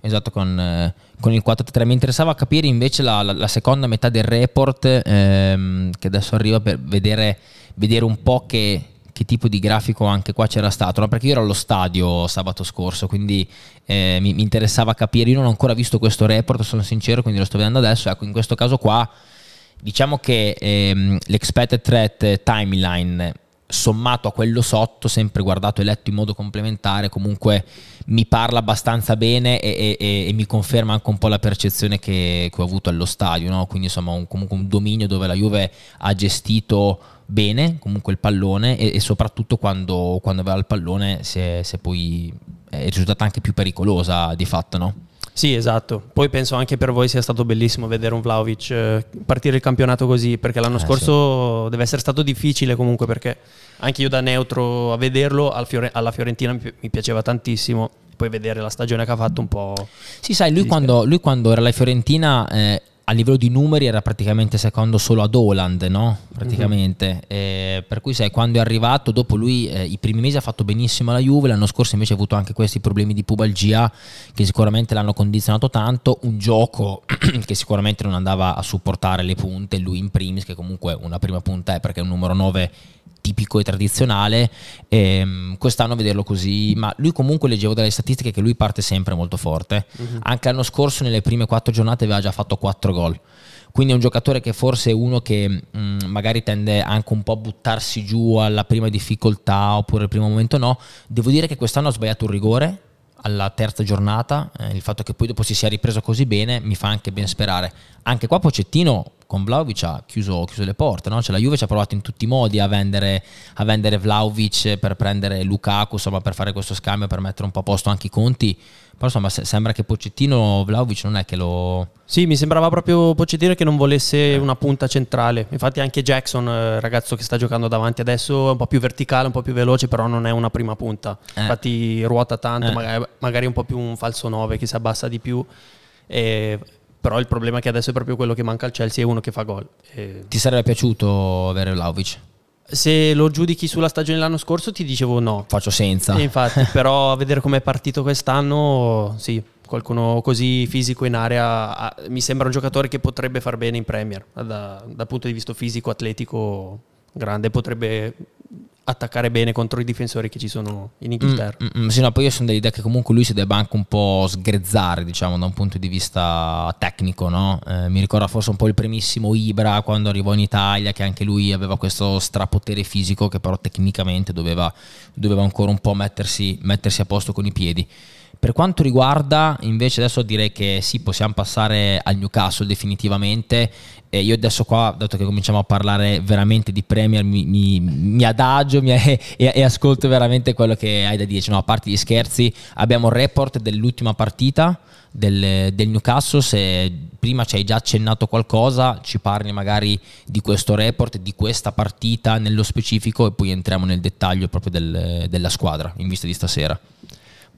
Esatto, con, eh, con il 4-3. Mi interessava capire invece la, la- la seconda metà del report, ehm, che adesso arriva per vedere, vedere un po' che, che tipo di grafico anche qua c'era stato. no? Perché io ero allo stadio sabato scorso, quindi eh, mi, mi interessava capire. Io non ho ancora visto questo report, sono sincero, quindi lo sto vedendo adesso. Ecco, in questo caso qua, diciamo che ehm, l'expected threat timeline sommato a quello sotto, sempre guardato e letto in modo complementare, comunque mi parla abbastanza bene e, e- e mi conferma anche un po' la percezione che, che ho avuto allo stadio, no? quindi insomma un, comunque un dominio dove la Juve ha gestito bene comunque il pallone e, e soprattutto quando, quando aveva il pallone si è poi è risultata anche più pericolosa di fatto, no? Sì, esatto. Poi penso anche per voi sia stato bellissimo vedere un Vlaovic eh, partire il campionato così, perché l'anno Eh, scorso deve essere stato difficile comunque, perché anche io da neutro a vederlo alla Fiorentina mi pi- mi piaceva tantissimo, poi vedere la stagione che ha fatto un po'... Sì, sai, lui quando, lui quando era alla Fiorentina eh, a livello di numeri era praticamente secondo solo ad Holland, no? Praticamente. Eh, per cui sai, quando è arrivato, dopo lui eh, i primi mesi ha fatto benissimo alla Juve, l'anno scorso invece ha avuto anche questi problemi di pubalgia che sicuramente l'hanno condizionato tanto, un gioco che sicuramente non andava a supportare le punte, lui in primis, che comunque una prima punta è perché è un numero 9 tipico e tradizionale. Ehm, quest'anno vederlo così, ma lui comunque leggevo dalle statistiche che lui parte sempre molto forte. Anche l'anno scorso nelle prime quattro giornate aveva già fatto quattro gol. Quindi è un giocatore che forse è uno che mh, magari tende anche un po' a buttarsi giù alla prima difficoltà oppure al primo momento no. Devo dire che quest'anno ha sbagliato un rigore alla terza giornata, eh, il fatto che poi dopo si sia ripreso così bene mi fa anche ben sperare. Anche qua Pocettino con Vlaovic ha chiuso, chiuso le porte, no? cioè, la Juve ci ha provato in tutti i modi a vendere, a vendere Vlaovic per prendere Lukaku, insomma per fare questo scambio, per mettere un po' a posto anche i conti, però insomma se, sembra che Pocettino Vlaovic non è che lo... Sì, mi sembrava proprio Pocettino che non volesse una punta centrale, infatti anche Jackson, eh, ragazzo che sta giocando davanti adesso, è un po' più verticale, un po' più veloce, però non è una prima punta, eh. infatti ruota tanto, eh. magari, magari un po' più un falso 9 che si abbassa di più. E però il problema è che adesso è proprio quello che manca al Chelsea, è uno che fa gol. E... Ti sarebbe piaciuto avere Vlaovic? Se lo giudichi sulla stagione dell'anno scorso ti dicevo no. Faccio senza. E infatti, però a vedere com'è partito quest'anno, sì, qualcuno così fisico in area mi sembra un giocatore che potrebbe far bene in Premier, da, dal punto di vista fisico, atletico, grande, potrebbe attaccare bene contro i difensori che ci sono in Inghilterra. Mm, mm, mm, sì, no, poi io sono dell'idea che comunque lui si debba anche un po' sgrezzare, diciamo, da un punto di vista tecnico, no? eh, mi ricorda forse un po' il primissimo Ibra quando arrivò in Italia, che anche lui aveva questo strapotere fisico che però tecnicamente doveva, doveva ancora un po' mettersi, mettersi a posto con i piedi. Per quanto riguarda invece adesso direi che sì, possiamo passare al Newcastle definitivamente. E io adesso qua, dato che cominciamo a parlare veramente di Premier, mi, mi, mi adagio mi, e, e, ascolto veramente quello che hai da dire. No, a parte gli scherzi, abbiamo il report dell'ultima partita del, del Newcastle. Se prima ci hai già accennato qualcosa, ci parli magari di questo report, di questa partita nello specifico e poi entriamo nel dettaglio proprio del, della squadra in vista di stasera.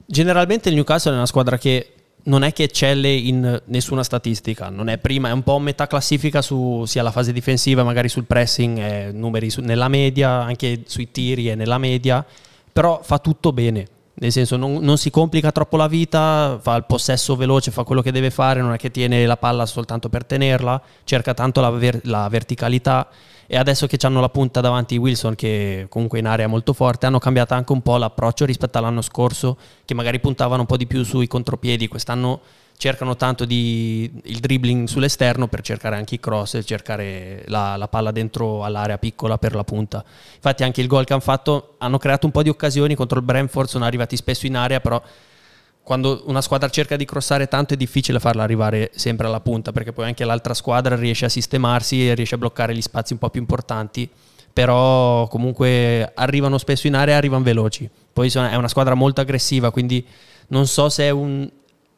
Generalmente il Newcastle è una squadra che non è che eccelle in nessuna statistica, non è prima, è un po' metà classifica su sia la fase difensiva, magari sul pressing, eh, numeri su, nella media, anche sui tiri è nella media, però fa tutto bene, nel senso non, non, si complica troppo la vita, fa il possesso veloce, fa quello che deve fare, non è che tiene la palla soltanto per tenerla, cerca tanto la, ver- la verticalità e adesso che hanno la punta davanti Wilson che comunque in area molto forte hanno cambiato anche un po' l'approccio rispetto all'anno scorso che magari puntavano un po' di più sui contropiedi. Quest'anno cercano tanto di, il dribbling sull'esterno per cercare anche i cross e cercare la, la, palla dentro all'area piccola per la punta. Infatti anche il gol che hanno fatto hanno creato un po' di occasioni contro il Brentford sono arrivati spesso in area però quando una squadra cerca di crossare tanto è difficile farla arrivare sempre alla punta perché poi anche l'altra squadra riesce a sistemarsi e riesce a bloccare gli spazi un po' più importanti però comunque arrivano spesso in area e arrivano veloci. Poi è una squadra molto aggressiva quindi non so se è, un,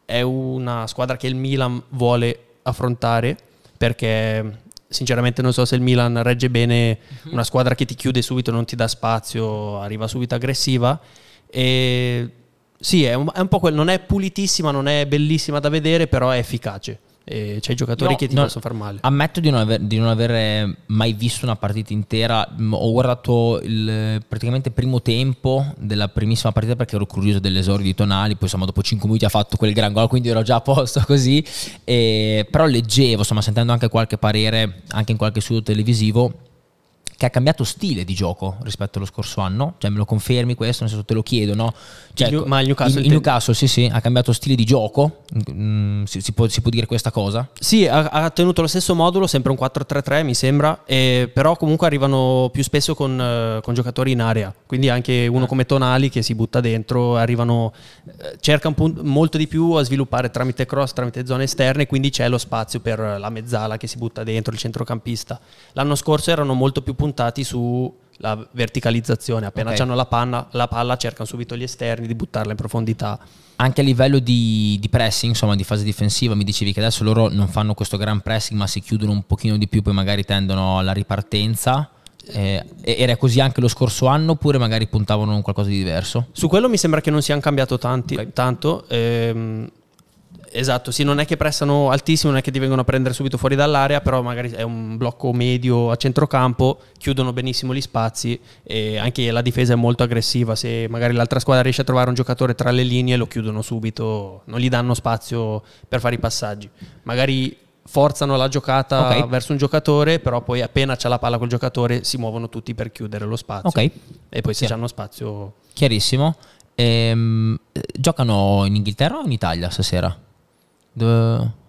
è una squadra che il Milan vuole affrontare perché sinceramente non so se il Milan regge bene una squadra che ti chiude subito non ti dà spazio arriva subito aggressiva e sì, è un, è un po' quello, non è pulitissima, non è bellissima da vedere, però è efficace. E c'è i giocatori no, che ti no, possono far male. Ammetto di non, aver, di non aver mai visto una partita intera. Ho guardato il praticamente primo tempo della primissima partita perché ero curioso dell'esordio di Tonali. Poi insomma, dopo 5 minuti ha fatto quel gran gol, quindi ero già a posto così. E, però leggevo, insomma, sentendo anche qualche parere, anche in qualche studio televisivo che ha cambiato stile di gioco rispetto allo scorso anno, cioè me lo confermi questo, nel senso te lo chiedo, no? Cioè, il, ma il Newcastle, il, il Newcastle sì sì, ha cambiato stile di gioco, mm, si, si, può, si, può, dire questa cosa? Sì, ha, ha, tenuto lo stesso modulo, sempre un 4-3-3 mi sembra, e, però comunque arrivano più spesso con, uh, con, giocatori in area, quindi anche uno come Tonali che si butta dentro, arrivano, uh, cerca un punto, molto di più a sviluppare tramite cross, tramite zone esterne, quindi c'è lo spazio per la mezzala che si butta dentro, il centrocampista. L'anno scorso erano molto più puntati puntati sulla verticalizzazione. Appena okay. hanno la, panna, la palla, cercano subito gli esterni di buttarla in profondità. Anche a livello di, di, pressing, insomma, di fase difensiva, mi dicevi che adesso loro non fanno questo gran pressing, ma si chiudono un pochino di più, poi magari tendono alla ripartenza. Eh, era così anche lo scorso anno oppure magari puntavano a qualcosa di diverso? Su quello mi sembra che non siano cambiato tanti, okay. tanto. Ehm, Esatto, sì, non è che prestano altissimo, non è che ti vengono a prendere subito fuori dall'area, però magari è un blocco medio a centrocampo, chiudono benissimo gli spazi e anche la difesa è molto aggressiva, se magari l'altra squadra riesce a trovare un giocatore tra le linee lo chiudono subito, non gli danno spazio per fare i passaggi. Magari forzano la giocata okay. verso un giocatore, però poi appena c'è la palla col giocatore si muovono tutti per chiudere lo spazio. Okay. E poi se hanno spazio... Chiarissimo. Ehm, giocano in Inghilterra o in Italia stasera? Dove...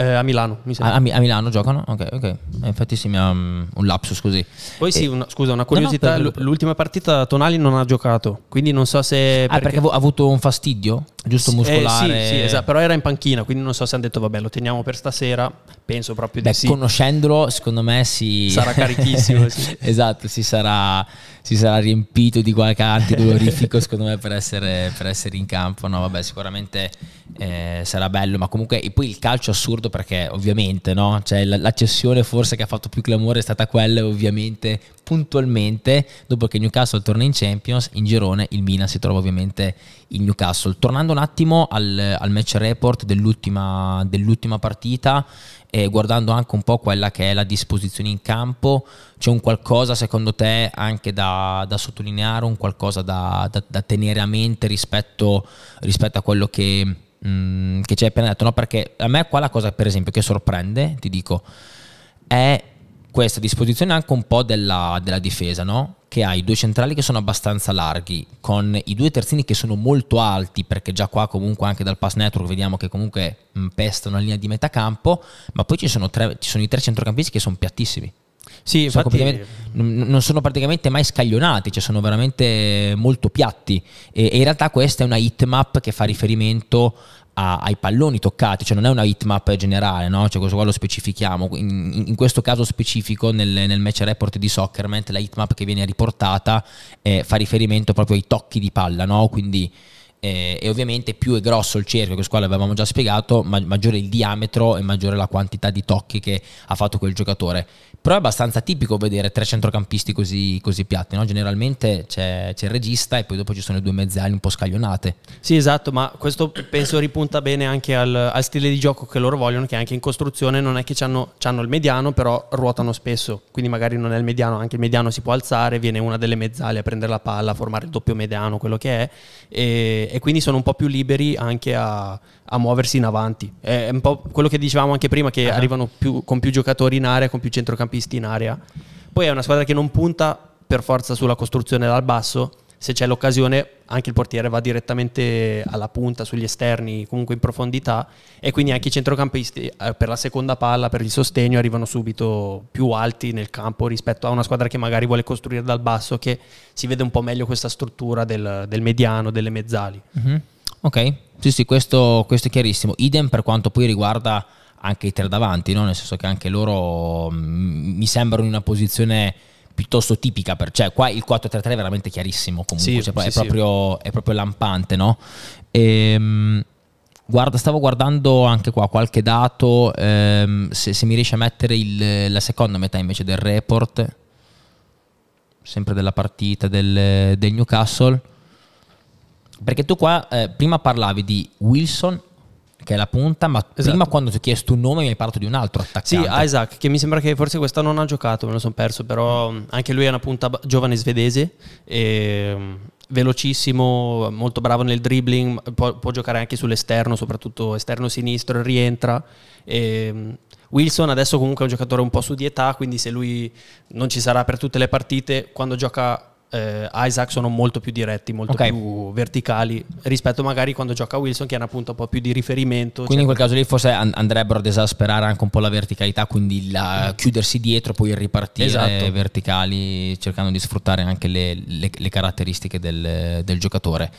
Eh, a Milano, mi sembra. A, a, Milano giocano? Ok, ok. Eh, infatti sì, mi ha um, un lapsus così. Poi sì, una, scusa, una curiosità. No, no, l'ultima partita Tonali non ha giocato, quindi non so se... Ah, perché, perché ha avuto un fastidio? giusto muscolare. Eh, sì, sì, esatto, però era in panchina, quindi non so se hanno detto vabbè lo teniamo per stasera, penso proprio Beh, di sì. Conoscendolo, secondo me si... Sarà carichissimo, sì. esatto, si sarà, si sarà, riempito di qualche antidolorifico, secondo me, per essere, per essere, in campo. No, vabbè, sicuramente eh, sarà bello, ma comunque e poi il calcio è assurdo perché ovviamente, no? Cioè, la, la cessione forse che ha fatto più clamore è stata quella, ovviamente, puntualmente, dopo che Newcastle torna in Champions, in girone il Milan si trova ovviamente il Newcastle. Tornando un attimo al, al match report dell'ultima, dell'ultima partita, e guardando anche un po' quella che è la disposizione in campo, c'è un qualcosa secondo te anche da, da sottolineare, un qualcosa da, da, da tenere a mente rispetto, rispetto a quello che, mh, mm, che ci hai appena detto? No? Perché a me qua la cosa per esempio che sorprende, ti dico, è questa disposizione anche un po' della, della difesa, no? che hai due centrali che sono abbastanza larghi, con i due terzini che sono molto alti, perché già qua comunque anche dal pass network vediamo che comunque pesta una linea di metà campo, ma poi ci sono, tre, ci sono i tre centrocampisti che sono piattissimi. Sì, sono infatti... non sono praticamente mai scaglionati, cioè sono veramente molto piatti e, e in realtà questa è una hitmap che fa riferimento a, ai palloni toccati, cioè non è una hitmap generale, no? cioè questo qua lo specifichiamo. In, in questo caso specifico, nel, nel, match report di Soccerment, la hitmap che viene riportata eh, fa riferimento proprio ai tocchi di palla, no? quindi eh, e ovviamente più è grosso il cerchio, questo qua l'avevamo già spiegato, ma- maggiore il diametro e maggiore la quantità di tocchi che ha fatto quel giocatore. Però è abbastanza tipico vedere tre centrocampisti così, così piatti, no? generalmente c'è, il regista e poi dopo ci sono le due mezze ali un po' scaglionate. Sì, esatto, ma questo penso ripunta bene anche al, al stile di gioco che loro vogliono, che anche in costruzione non è che hanno il mediano, però ruotano spesso, quindi magari non è il mediano, anche il mediano si può alzare, viene una delle mezzali a prendere la palla, a formare il doppio mediano, quello che è, e, e quindi sono un po' più liberi anche a, a muoversi in avanti. È un po' quello che dicevamo anche prima, che uh-huh. arrivano più, con più giocatori in area, con più centrocampisti in area. Poi è una squadra che non punta per forza sulla costruzione dal basso, se c'è l'occasione anche il portiere va direttamente alla punta, sugli esterni, comunque in profondità e quindi anche i centrocampisti eh, per la seconda palla, per il sostegno arrivano subito più alti nel campo rispetto a una squadra che magari vuole costruire dal basso che si vede un po' meglio questa struttura del, del mediano, delle mezzali. Mm-hmm. Ok, sì sì, questo, questo, è chiarissimo. Idem per quanto poi riguarda anche i tre davanti, no? nel senso che anche loro mm, mi sembrano in una posizione piuttosto tipica, per, cioè qua il 4-3-3 è veramente chiarissimo comunque, sì, cioè, sì, è, sì. Proprio, è, proprio, lampante, no? E, ehm, guarda, stavo guardando anche qua qualche dato, ehm, se, se, mi riesci a mettere il, la seconda metà invece del report, sempre della partita del, del Newcastle, perché tu qua eh, prima parlavi di Wilson che è la punta, ma esatto. prima quando ti ho chiesto un nome mi hai parlato di un altro attaccante. Sì, Isaac, che mi sembra che forse quest'anno non ha giocato, me lo sono perso, però mm, anche lui è una punta giovane svedese, e, mm, velocissimo, molto bravo nel dribbling, può, può, giocare anche sull'esterno, soprattutto esterno sinistro, rientra. E, mm, Wilson adesso comunque è un giocatore un po' su di età, quindi se lui non ci sarà per tutte le partite, quando gioca eh, Isaac sono molto più diretti, molto okay. più verticali rispetto magari quando gioca Wilson che è una punta un po' più di riferimento. Quindi cioè... in quel caso lì forse andrebbero ad esasperare anche un po' la verticalità, quindi la, chiudersi dietro, poi ripartire esatto. verticali cercando di sfruttare anche le, le, le caratteristiche del, del giocatore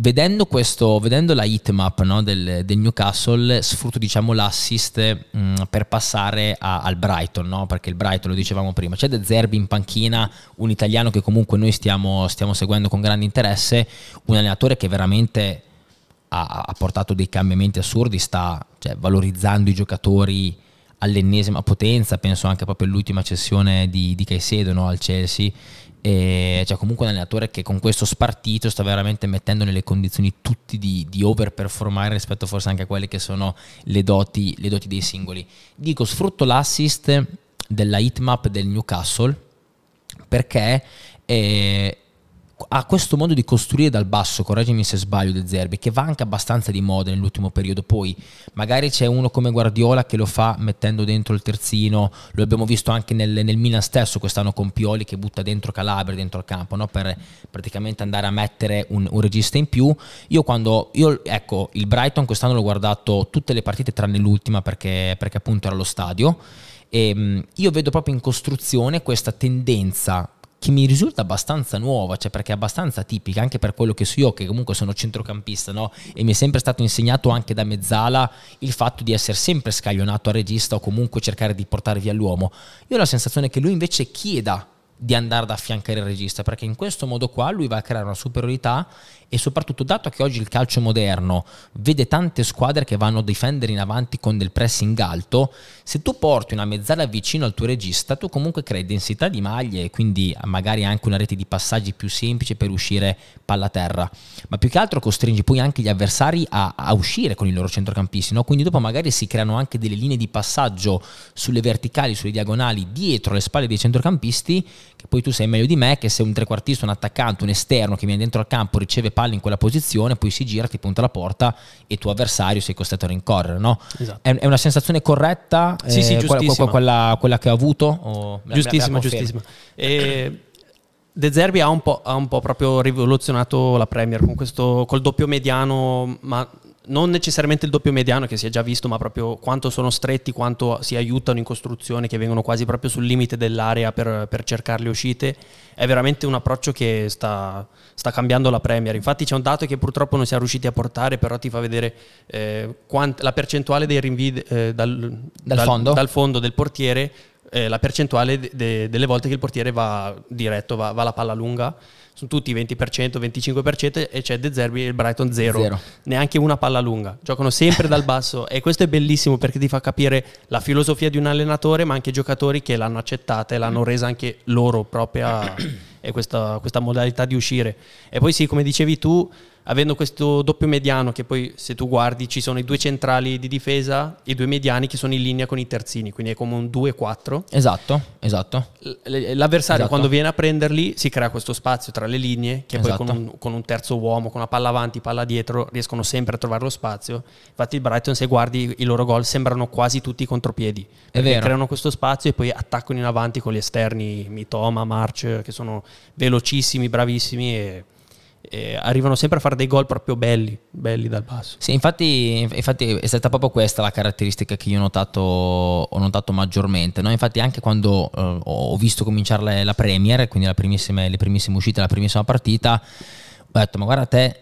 vedendo, questo, vedendo la hitmap no, del, del, Newcastle, sfrutto diciamo, l'assist mh, mm, per passare a, al Brighton, no? perché il Brighton lo dicevamo prima, c'è De Zerbi in panchina, un italiano che comunque noi stiamo, stiamo seguendo con grande interesse, un allenatore che veramente ha, ha portato dei cambiamenti assurdi, sta cioè, valorizzando i giocatori all'ennesima potenza, penso anche proprio all'ultima cessione di, di Caicedo no, al Chelsea e cioè comunque un allenatore che con questo spartito sta veramente mettendo nelle condizioni tutti di, di overperformare rispetto forse anche a quelle che sono le doti, le doti dei singoli. Dico, sfrutto l'assist della hitmap del Newcastle perché eh, ha questo modo di costruire dal basso, correggimi se sbaglio De Zerbi, che va anche abbastanza di moda nell'ultimo periodo. Poi magari c'è uno come Guardiola che lo fa mettendo dentro il terzino, lo abbiamo visto anche nel, nel Milan stesso quest'anno con Pioli che butta dentro Calabria dentro il campo, no? per praticamente andare a mettere un, un, regista in più. Io quando, io, ecco, il Brighton quest'anno l'ho guardato tutte le partite tranne l'ultima perché, perché appunto era allo stadio. E, io vedo proprio in costruzione questa tendenza che mi risulta abbastanza nuova, cioè perché è abbastanza tipica anche per quello che so io, che comunque sono centrocampista, no? E mi è sempre stato insegnato anche da mezzala il fatto di essere sempre scaglionato a regista o comunque cercare di portare via l'uomo. Io ho la sensazione che lui invece chieda di andare ad affiancare il regista, perché in questo modo qua lui va a creare una superiorità e soprattutto dato che oggi il calcio moderno vede tante squadre che vanno a difendere in avanti con del pressing alto, se tu porti una mezzala vicino al tuo regista, tu comunque crei densità di maglie e quindi magari anche una rete di passaggi più semplice per uscire palla terra, ma più che altro costringi poi anche gli avversari a, a uscire con i loro centrocampisti, no? quindi dopo magari si creano anche delle linee di passaggio sulle verticali, sulle diagonali, dietro le spalle dei centrocampisti, che poi tu sai meglio di me che se un trequartista, un attaccante, un esterno che viene dentro al campo riceve palla in quella posizione, poi si gira, ti punta la porta e tuo avversario sei costretto a rincorrere. No? Esatto. È, è, una sensazione corretta? Sì, sì, eh, quella, quella, quella, che ho avuto? O giustissima, giustissima. E... De Zerbi ha un, ha un, po', proprio rivoluzionato la Premier con questo, col doppio mediano, ma non necessariamente il doppio mediano che si è già visto, ma proprio quanto sono stretti, quanto si aiutano in costruzione, che vengono quasi proprio sul limite dell'area per, per cercare le uscite. È veramente un approccio che sta, sta, cambiando la Premier. Infatti c'è un dato che purtroppo non siamo riusciti a portare, però ti fa vedere eh, quant- la percentuale dei rinvii eh, dal, dal, dal, fondo? dal fondo del portiere eh, la percentuale de- de- delle volte che il portiere va diretto, va, va alla palla lunga sono tutti 20%, 25% e c'è De Zerbi e il Brighton 0. Neanche una palla lunga. Giocano sempre dal basso e questo è bellissimo perché ti fa capire la filosofia di un allenatore, ma anche i giocatori che l'hanno accettata e l'hanno resa anche loro propria e questa, questa modalità di uscire. E poi sì, come dicevi tu, avendo questo doppio mediano che poi se tu guardi ci sono i due centrali di difesa e i due mediani che sono in linea con i terzini, quindi è come un 2-4. Esatto, esatto. L'avversario esatto. quando viene a prenderli si crea questo spazio tra le linee che esatto. poi con un, con un, terzo uomo, con una palla avanti, palla dietro, riescono sempre a trovare lo spazio. Infatti il Brighton se guardi i loro gol sembrano quasi tutti contropiedi, perché creano questo spazio e poi attaccano in avanti con gli esterni Mitoma, March che sono velocissimi, bravissimi e eh, arrivano sempre a fare dei gol proprio belli, belli dal basso. Sì, infatti, infatti, è stata proprio questa la caratteristica che io ho notato, ho notato maggiormente. No? Infatti anche quando eh, ho visto cominciare la, la Premier, quindi primissime, le primissime uscite, la primissima partita, ho detto ma guarda te,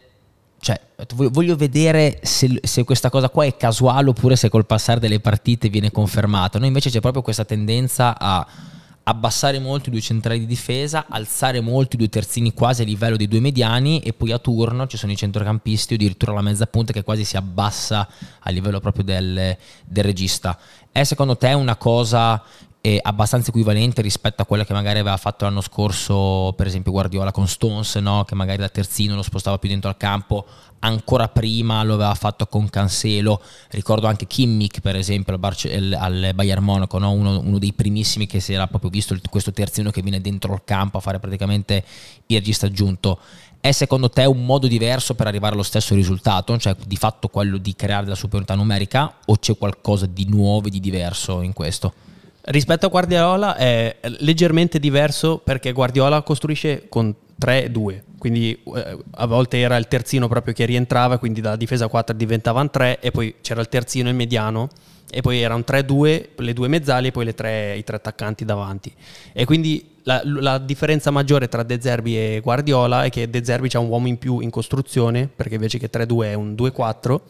cioè, voglio vedere se, se, questa cosa qua è casuale oppure se col passare delle partite viene confermata. No? Invece c'è proprio questa tendenza a abbassare molto i due centrali di difesa, alzare molto i due terzini quasi a livello dei due mediani e poi a turno ci sono i centrocampisti o addirittura la mezza punta che quasi si abbassa a livello proprio del, del regista. È secondo te una cosa eh, abbastanza equivalente rispetto a quella che magari aveva fatto l'anno scorso, per esempio Guardiola con Stones, no? che magari da terzino lo spostava più dentro al campo, ancora prima lo aveva fatto con Cancelo, ricordo anche Kimmich per esempio al, Barce- al Bayern Monaco, no? uno, uno, dei primissimi che si era proprio visto il, questo terzino che viene dentro il campo a fare praticamente il regista aggiunto. È secondo te un modo diverso per arrivare allo stesso risultato, cioè di fatto quello di creare la superiorità numerica o c'è qualcosa di nuovo e di diverso in questo? Rispetto a Guardiola è leggermente diverso perché Guardiola costruisce con 3-2, quindi eh, a volte era il terzino proprio che rientrava, quindi da difesa 4 diventavano 3 e poi c'era il terzino e il mediano e poi era un 3-2, le due mezzali e poi tre, i tre attaccanti davanti. E quindi la, la, differenza maggiore tra De Zerbi e Guardiola è che De Zerbi ha un uomo in più in costruzione, perché invece che 3-2 è un 2-4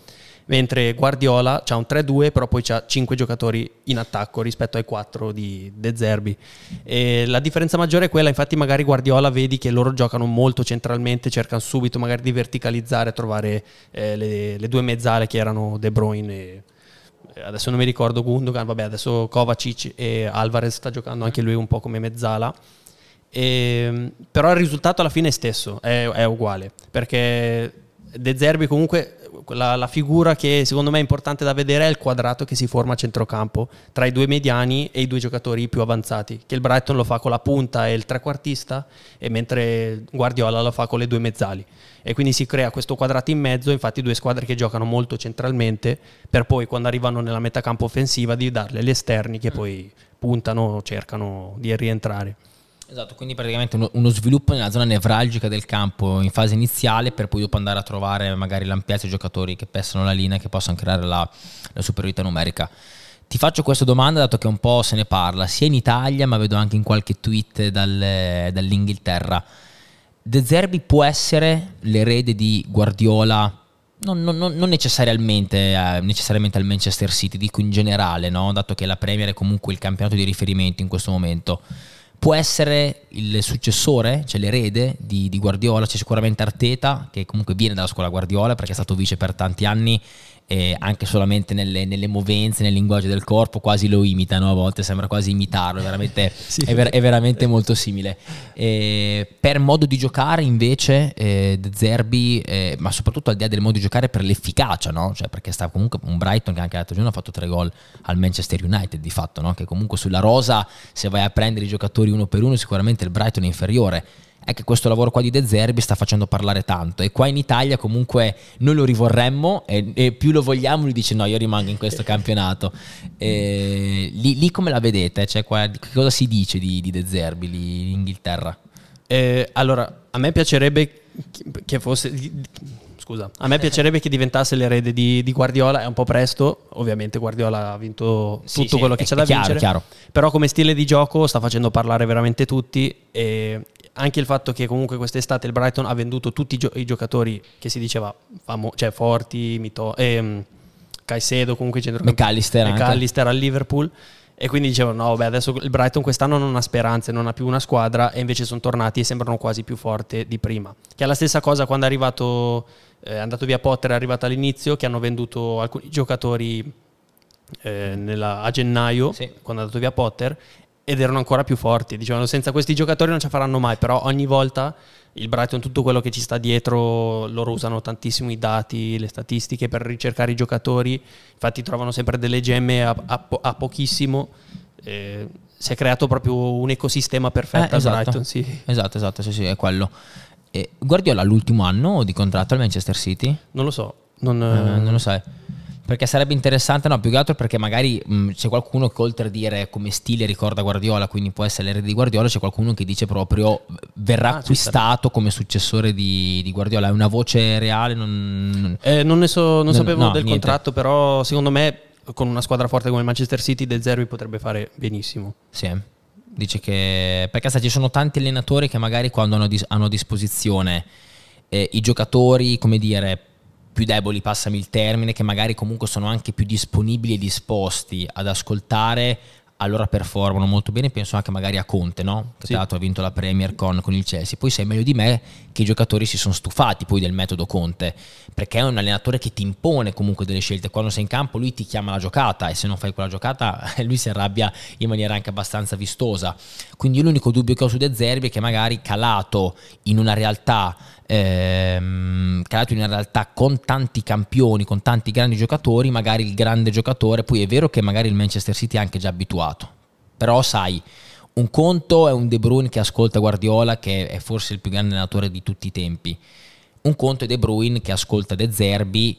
mentre Guardiola ha un 3-2 però poi ha 5 giocatori in attacco rispetto ai 4 di De Zerbi. E la differenza maggiore è quella infatti magari Guardiola vedi che loro giocano molto centralmente cercano subito magari di verticalizzare trovare eh, le, le, due mezzale che erano De Bruyne e eh, adesso non mi ricordo Gundogan vabbè adesso Kovacic e Alvarez sta giocando anche lui un po' come mezzala. E, però il risultato alla fine è stesso è, è uguale perché De Zerbi comunque la, la, figura che secondo me è importante da vedere è il quadrato che si forma a centrocampo tra i due mediani e i due giocatori più avanzati, che il Brighton lo fa con la punta e il trequartista, e mentre Guardiola lo fa con le due mezzali. E quindi si crea questo quadrato in mezzo, infatti due squadre che giocano molto centralmente, per poi quando arrivano nella metà campo offensiva di darle gli esterni che poi puntano, cercano di rientrare. Esatto, quindi praticamente uno, uno, sviluppo nella zona nevralgica del campo in fase iniziale per poi dopo andare a trovare magari l'ampiezza giocatori che pestano la linea e che possano creare la, la superiorità numerica. Ti faccio questa domanda dato che un po' se ne parla, sia in Italia ma vedo anche in qualche tweet dal, dall'Inghilterra. De Zerbi può essere l'erede di Guardiola non, non, non necessariamente, eh, necessariamente, al Manchester City, dico in generale, no? dato che la Premier è comunque il campionato di riferimento in questo momento. Può essere il successore, cioè l'erede di, di Guardiola, c'è sicuramente Arteta, che comunque viene dalla scuola Guardiola perché è stato vice per tanti anni eh, anche solamente nelle, nelle, movenze, nel linguaggio del corpo, quasi lo imitano, a volte sembra quasi imitarlo, è veramente, sì. è, ver- è veramente molto simile. Eh, per modo di giocare invece eh, De Zerbi, eh, ma soprattutto al di là del modo di giocare per l'efficacia, no? cioè, perché sta comunque un Brighton che anche l'altro giorno ha fatto tre gol al Manchester United di fatto, no? che comunque sulla rosa se vai a prendere i giocatori uno per uno sicuramente il Brighton è inferiore è che questo lavoro qua di De Zerbi sta facendo parlare tanto e qua in Italia comunque noi lo rivorremmo e, e più lo vogliamo lui dice no io rimango in questo campionato e, lì, lì, come la vedete? Cioè, qua, che cosa si dice di, di De Zerbi lì in Inghilterra? Eh, allora a me piacerebbe che fosse scusa. A me piacerebbe che diventasse l'erede di, di, Guardiola, è un po' presto, ovviamente Guardiola ha vinto tutto sì, quello che c'è da chiaro, vincere, chiaro. però come stile di gioco sta facendo parlare veramente tutti e anche il fatto che comunque quest'estate il Brighton ha venduto tutti i, gio- i giocatori che si diceva famo- cioè forti, Mito- ehm, Caicedo comunque McAllister, McAllister al Liverpool e quindi dicevano no vabbè adesso il Brighton quest'anno non ha speranze, non ha più una squadra e invece sono tornati e sembrano quasi più forti di prima. Che è la stessa cosa quando è arrivato eh, è andato via Potter, è arrivato all'inizio che hanno venduto alcuni giocatori eh, nella, a gennaio sì. quando è andato via Potter ed erano ancora più forti. Dicevano senza questi giocatori non ce la faranno mai, però ogni volta il Brighton, tutto quello che ci sta dietro, loro usano tantissimo i dati, le statistiche per ricercare i giocatori, infatti trovano sempre delle gemme a, a, a pochissimo. Eh, si è creato proprio un ecosistema perfetto eh, esatto. Brighton, sì. Esatto, esatto, sì, sì, è quello. E Guardiola l'ultimo anno di contratto al Manchester City? Non lo so. Non, eh, non lo sai. Perché sarebbe interessante, no, più che altro perché magari mh, c'è qualcuno che oltre a dire come stile ricorda Guardiola, quindi può essere l'erede di Guardiola, c'è qualcuno che dice proprio verrà ah, acquistato come successore di, di, Guardiola. È una voce reale? Non, eh, non ne so, non, non sapevo no, del niente. contratto, però secondo me con una squadra forte come il Manchester City De Zerbi potrebbe fare benissimo. Sì. Dice che perché sa, ci sono tanti allenatori che magari quando hanno, hanno a disposizione eh, i giocatori, come dire, più deboli, passami il termine, che magari comunque sono anche più disponibili e disposti ad ascoltare, allora performano molto bene. Penso anche magari a Conte, no? che sì. tra l'altro ha vinto la Premier con, con, il Chelsea. Poi sai meglio di me che i giocatori si sono stufati poi del metodo Conte, perché è un allenatore che ti impone comunque delle scelte. Quando sei in campo lui ti chiama la giocata e se non fai quella giocata lui si arrabbia in maniera anche abbastanza vistosa. Quindi l'unico dubbio che ho su De Zerbi è che magari calato in una realtà ehm, calato in una realtà con tanti campioni, con tanti grandi giocatori, magari il grande giocatore, poi è vero che magari il Manchester City è anche già abituato, però sai, un conto è un De Bruyne che ascolta Guardiola, che è forse il più grande allenatore di tutti i tempi, un conto è De Bruyne che ascolta De Zerbi,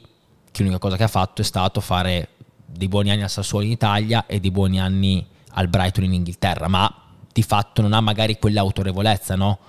che l'unica cosa che ha fatto è stato fare dei buoni anni al Sassuolo in Italia e dei buoni anni al Brighton in Inghilterra, ma di fatto non ha magari quell'autorevolezza, no?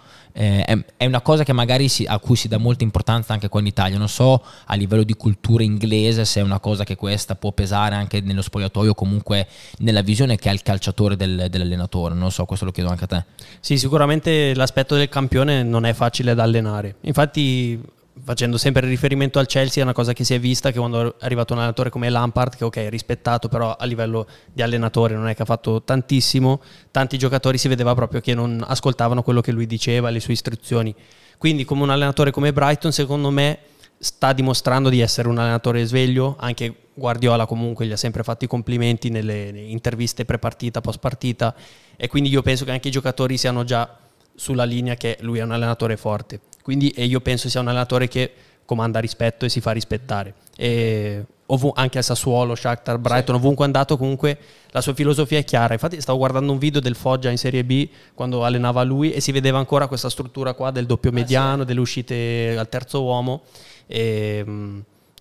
Eh, è, è, una cosa che magari si, a cui si dà molta importanza anche qua in Italia. Non so a livello di cultura inglese se è una cosa che questa può pesare anche nello spogliatoio comunque nella visione che ha il calciatore del, dell'allenatore. Non so, questo lo chiedo anche a te. Sì, sicuramente l'aspetto del campione non è facile da allenare. Infatti facendo sempre riferimento al Chelsea, è una cosa che si è vista che quando è arrivato un allenatore come Lampard, che ok, è rispettato, però a livello di allenatore non è che ha fatto tantissimo, tanti giocatori si vedeva proprio che non ascoltavano quello che lui diceva, le sue istruzioni. Quindi come un allenatore come Brighton, secondo me, sta dimostrando di essere un allenatore sveglio, anche Guardiola comunque gli ha sempre fatto i complimenti nelle interviste pre-partita, post-partita, e quindi io penso che anche i giocatori siano già sulla linea che lui è un allenatore forte. Quindi io penso sia un allenatore che comanda rispetto e si fa rispettare. E ovun- anche a Sassuolo, Shakhtar, Brighton, sì. ovunque è andato comunque la sua filosofia è chiara. Infatti stavo guardando un video del Foggia in Serie B quando allenava lui e si vedeva ancora questa struttura qua del doppio mediano, ah, sì. delle uscite al terzo uomo. E, mh,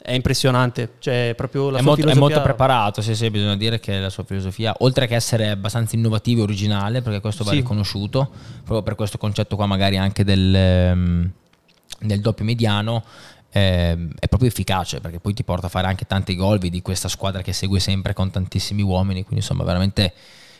è impressionante. Cioè, proprio la è, molto, filosofia... è molto preparato, sì, sì, bisogna dire che la sua filosofia, oltre che essere abbastanza innovativo e originale, perché questo va sì. riconosciuto, proprio per questo concetto qua magari anche del, um, del doppio mediano, eh, è proprio efficace perché poi ti porta a fare anche tanti gol, di questa squadra che segue sempre con tantissimi uomini, quindi insomma veramente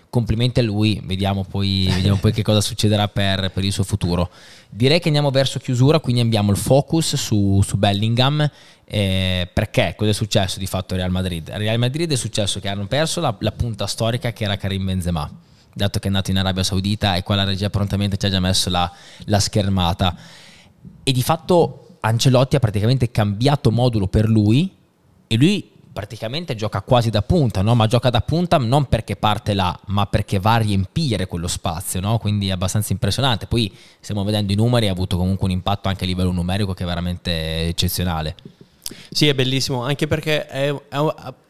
complimenti a lui, vediamo poi, vediamo poi che cosa succederà per, per, il suo futuro. Direi che andiamo verso chiusura, quindi abbiamo il focus su, su Bellingham. Eh, perché cosa è successo di fatto al Real Madrid? Al Real Madrid è successo che hanno perso la, la punta storica che era Karim Benzema, dato che è nato in Arabia Saudita e qua la regia prontamente ci ha già messo la, la schermata. E di fatto Ancelotti ha praticamente cambiato modulo per lui e lui praticamente gioca quasi da punta, no? ma gioca da punta non perché parte là, ma perché va a riempire quello spazio, no? quindi è abbastanza impressionante. Poi stiamo vedendo i numeri, ha avuto comunque un impatto anche a livello numerico che è veramente eccezionale. Sì, è bellissimo, anche perché è, è,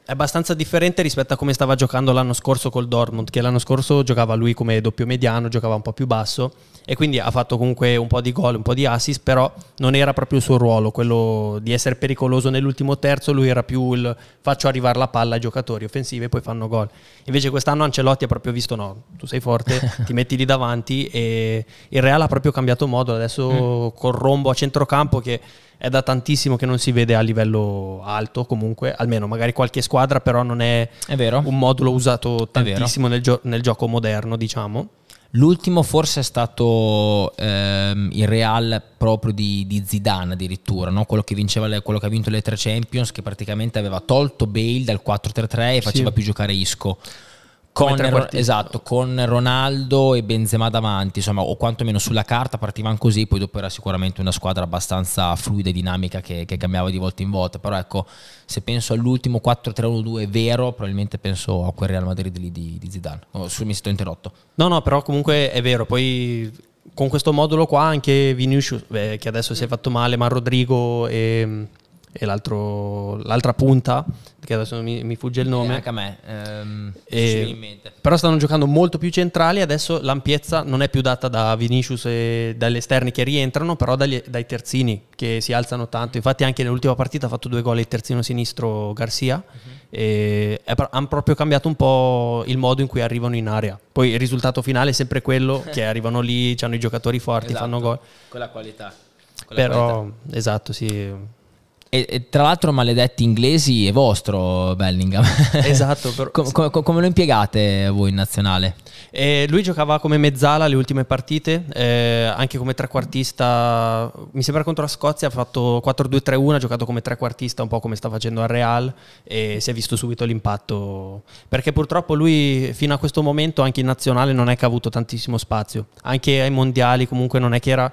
è abbastanza differente rispetto a come stava giocando l'anno scorso col Dortmund, che l'anno scorso giocava lui come doppio mediano, giocava un po' più basso e quindi ha fatto comunque un po' di gol, un po' di assist, però non era proprio il suo ruolo, quello di essere pericoloso nell'ultimo terzo, lui era più il faccio arrivare la palla ai giocatori offensivi e poi fanno gol. Invece quest'anno Ancelotti ha proprio visto no, tu sei forte, ti metti lì davanti e il Real ha proprio cambiato modo, adesso mm. col rombo a centrocampo che è da tantissimo che non si vede a livello alto comunque, almeno magari qualche squadra, però non è, è un modulo usato tantissimo nel, gio- nel, gioco moderno, diciamo. L'ultimo forse è stato ehm, il Real proprio di, di Zidane addirittura, no? quello, che le, quello, che ha vinto le tre Champions, che praticamente aveva tolto Bale dal 4-3-3 e faceva sì. più giocare Isco con, esatto, con Ronaldo e Benzema davanti, insomma, o quantomeno sulla carta partivano così, poi dopo era sicuramente una squadra abbastanza fluida e dinamica che, che cambiava di volta in volta, però ecco, se penso all'ultimo 4-3-1-2 vero, probabilmente penso a quel Real Madrid lì di, di Zidane. Oh, mi sto interrotto. No, no, però comunque è vero, poi con questo modulo qua anche Vinicius, beh, che adesso si è fatto male, ma Rodrigo e e l'altra punta, che adesso mi, mi fugge il nome. Eh, anche a me, ehm, e, però stanno giocando molto più centrali, adesso l'ampiezza non è più data da Vinicius e dagli esterni che rientrano, però dagli, dai terzini che si alzano tanto. Infatti anche nell'ultima partita ha fatto due gol il terzino sinistro Garcia uh-huh. e hanno proprio cambiato un po' il modo in cui arrivano in area. Poi il risultato finale è sempre quello che arrivano lì, hanno i giocatori forti, esatto, fanno gol. Con la qualità. Con però, qualità. esatto, sì e, e, tra l'altro, maledetti inglesi, è vostro Bellingham. Esatto. Per... Com, com, come lo impiegate voi in nazionale? Eh, lui giocava come mezzala le ultime partite, eh, anche come trequartista. Mi sembra contro la Scozia ha fatto 4-2-3-1, ha giocato come trequartista, un po' come sta facendo al Real, e si è visto subito l'impatto. Perché purtroppo lui, fino a questo momento, anche in nazionale, non è che ha avuto tantissimo spazio. Anche ai mondiali, comunque, non è che era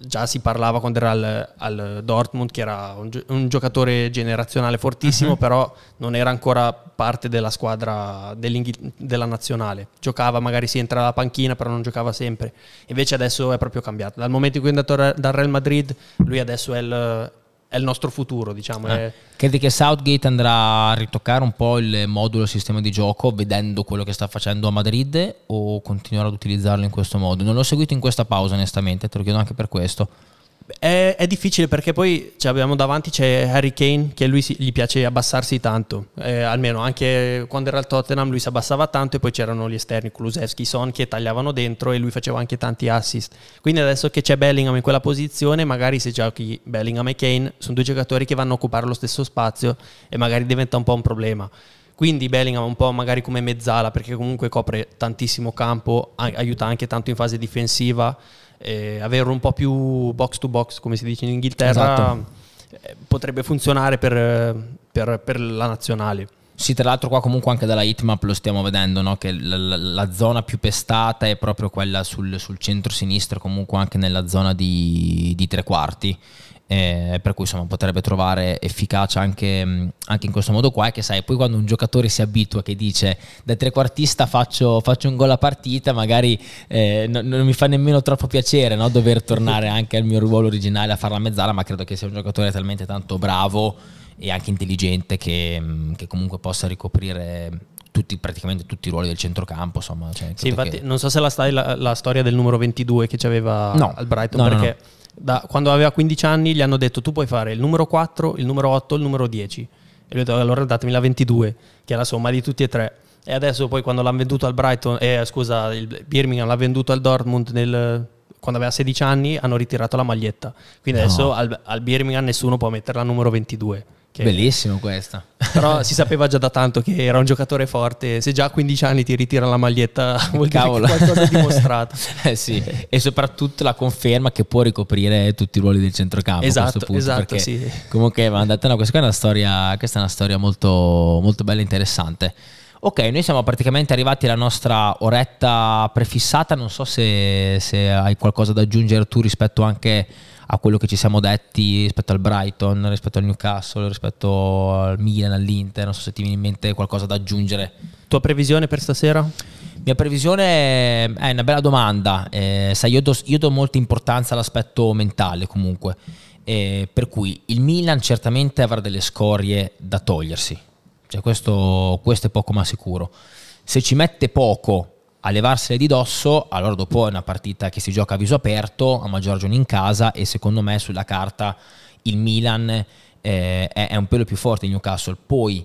già si parlava quando era al, al Dortmund che era un, un, giocatore generazionale fortissimo, uh-huh. però non era ancora parte della squadra della nazionale. Giocava, magari si entra alla panchina, però non giocava sempre. Invece adesso è proprio cambiato. Dal momento in cui è andato dal Real Madrid, lui adesso è il, è il nostro futuro, diciamo. Eh. Credi che Southgate andrà a ritoccare un po' il modulo, il sistema di gioco, vedendo quello che sta facendo a Madrid o continuerà ad utilizzarlo in questo modo? Non l'ho seguito in questa pausa, onestamente, te lo chiedo anche per questo. È, è, difficile perché poi cioè, abbiamo davanti c'è Harry Kane che lui si, gli piace abbassarsi tanto, eh, almeno anche quando era al Tottenham lui si abbassava tanto e poi c'erano gli esterni Kulusevski, Son che tagliavano dentro e lui faceva anche tanti assist. Quindi adesso che c'è Bellingham in quella posizione, magari se giochi Bellingham e Kane sono due giocatori che vanno a occupare lo stesso spazio e magari diventa un po' un problema. Quindi Bellingham un po' magari come mezzala perché comunque copre tantissimo campo, aiuta anche tanto in fase difensiva eh, avere un po' più box to box, come si dice in Inghilterra, esatto. eh, potrebbe funzionare per, per, per, la nazionale. Sì, tra l'altro qua comunque anche dalla hitmap lo stiamo vedendo, no? che la, la, la, zona più pestata è proprio quella sul, sul centro-sinistro, comunque anche nella zona di, di tre quarti eh, per cui insomma potrebbe trovare efficacia anche, anche, in questo modo qua e che sai poi quando un giocatore si abitua che dice da trequartista faccio, faccio un gol a partita magari eh, no, non mi fa nemmeno troppo piacere no? dover tornare anche al mio ruolo originale a fare la mezzala ma credo che sia un giocatore talmente tanto bravo e anche intelligente che, che comunque possa ricoprire tutti, praticamente tutti i ruoli del centrocampo. Insomma, cioè, sì, infatti, che... non so se la, stai, la, la, storia del numero 22 che aveva no, al Brighton, no, perché no, da, quando aveva 15 anni gli hanno detto tu puoi fare il numero 4, il numero 8, il numero 10. E lui ha detto allora datemi la 22, che è la somma di tutti e tre. E adesso poi quando l'hanno venduto al Brighton, eh, scusa, il Birmingham l'ha venduto al Dortmund nel quando aveva 16 anni hanno ritirato la maglietta. Quindi No. adesso al, al Birmingham nessuno può mettere la numero 22. Bellissimo questa. Però si sapeva già da tanto che era un giocatore forte. Se già a 15 anni ti ritira la maglietta, vuol dire Cavolo. che qualcosa è dimostrato. Eh sì, e soprattutto la conferma che può ricoprire tutti i ruoli del centrocampo Esatto, a questo punto. esatto, perché sì. Comunque, ma andate, no, questa, è una storia, questa è una storia molto, molto bella e interessante. Ok, noi siamo praticamente arrivati alla nostra oretta prefissata. Non so se, se hai qualcosa da aggiungere tu rispetto anche a quello che ci siamo detti rispetto al Brighton, rispetto al Newcastle, rispetto al Milan, all'Inter. Non so se ti viene in mente qualcosa da aggiungere. Tua previsione per stasera? Mia previsione è una bella domanda, eh, sai, io do, io do molta importanza all'aspetto mentale comunque, Eh, per cui il Milan certamente avrà delle scorie da togliersi, cioè questo, questo è poco ma sicuro. Se ci mette poco a levarsele di dosso, allora dopo è una partita che si gioca a viso aperto, a maggior ragione in casa e secondo me sulla carta il Milan eh, è, un pelo più forte di Newcastle. Poi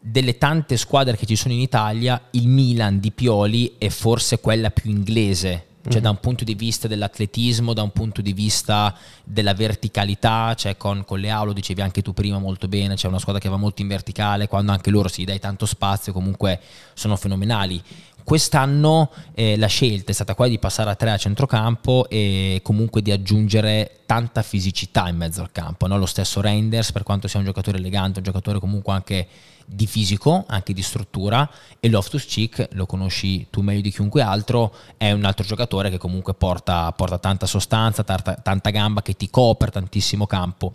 delle tante squadre che ci sono in Italia, il Milan di Pioli è forse quella più inglese, cioè da un punto di vista dell'atletismo, da un punto di vista della verticalità, cioè con, con le Aulo, dicevi anche tu prima molto bene, c'è una squadra che va molto in verticale, quando anche loro si dai tanto spazio, comunque sono fenomenali. Quest'anno eh, la scelta è stata quella di passare a tre a centrocampo e comunque di aggiungere tanta fisicità in mezzo al campo. no? Lo stesso Reinders, per quanto sia un giocatore elegante, un giocatore comunque anche di fisico, anche di struttura, e Loftus Cheek, lo conosci tu meglio di chiunque altro, è un altro giocatore che comunque porta, porta tanta sostanza, tanta, tanta gamba, che ti copre tantissimo campo.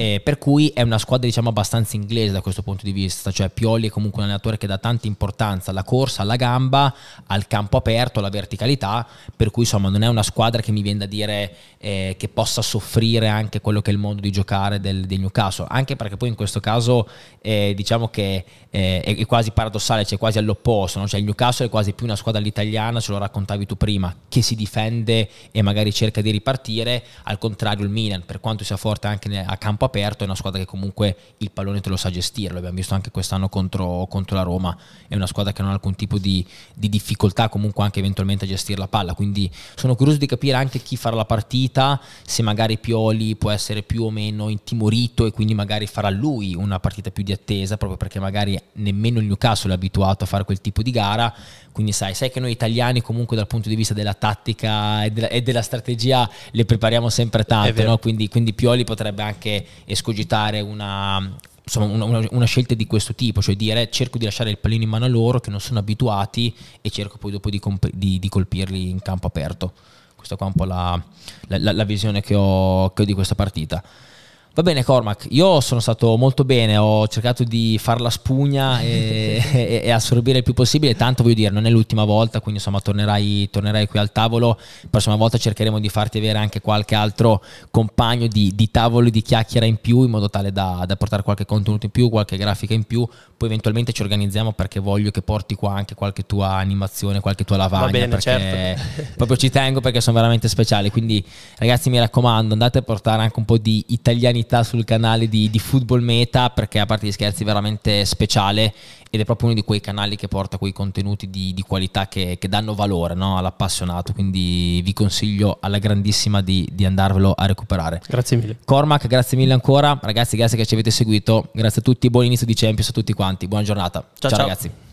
Eh, per cui è una squadra diciamo abbastanza inglese da questo punto di vista, cioè Pioli è comunque un allenatore che dà tanta importanza alla corsa, alla gamba, al campo aperto, alla verticalità, per cui insomma non è una squadra che mi viene da dire eh, che possa soffrire anche quello che è il modo di giocare del, del Newcastle, anche perché poi in questo caso eh, diciamo che eh, è, quasi paradossale, cioè quasi all'opposto, no? cioè il Newcastle è quasi più una squadra all'italiana, ce lo raccontavi tu prima, che si difende e magari cerca di ripartire, al contrario il Milan, per quanto sia forte anche a campo aperto, è una squadra che comunque il pallone te lo sa gestire, l'abbiamo visto anche quest'anno contro, contro la Roma, è una squadra che non ha alcun tipo di, di difficoltà comunque anche eventualmente a gestire la palla, quindi sono curioso di capire anche chi farà la partita, se magari Pioli può essere più o meno intimorito e quindi magari farà lui una partita più di attesa, proprio perché magari nemmeno il Newcastle è abituato a fare quel tipo di gara, quindi sai, sai che noi italiani comunque dal punto di vista della tattica e della, e della strategia le prepariamo sempre tanto, no? quindi, quindi Pioli potrebbe anche escogitare una, insomma, una, una- scelta di questo tipo, cioè dire cerco di lasciare il pallino in mano a loro che non sono abituati e cerco poi dopo di, comp- di- di colpirli in campo aperto. Questa qua è un po' la, la- la- la visione che ho, che ho di questa partita. Va bene Cormac, io sono stato molto bene, ho cercato di far la spugna e, e- e assorbire il più possibile, tanto voglio dire, non è l'ultima volta, quindi insomma tornerai, tornerai qui al tavolo, la prossima volta cercheremo di farti avere anche qualche altro compagno di, di tavolo e di chiacchiera in più, in modo tale da, da portare qualche contenuto in più, qualche grafica in più, poi eventualmente ci organizziamo perché voglio che porti qua anche qualche tua animazione, qualche tua lavagna, Va bene, perché certo. proprio ci tengo perché sono veramente speciali. Quindi, ragazzi, mi raccomando, andate a portare anche un po' di italianità sul canale di, di Football Meta, perché a parte gli scherzi, è veramente speciale ed è proprio uno di quei canali che porta quei contenuti di, di qualità che, che danno valore no, all'appassionato. Quindi vi consiglio alla grandissima di, di andarvelo a recuperare. Grazie mille. Cormac, grazie mille ancora. Ragazzi, grazie che ci avete seguito. Grazie a tutti, buon inizio di Champions a tutti quanti. Buona giornata. Ciao, ciao. ragazzi.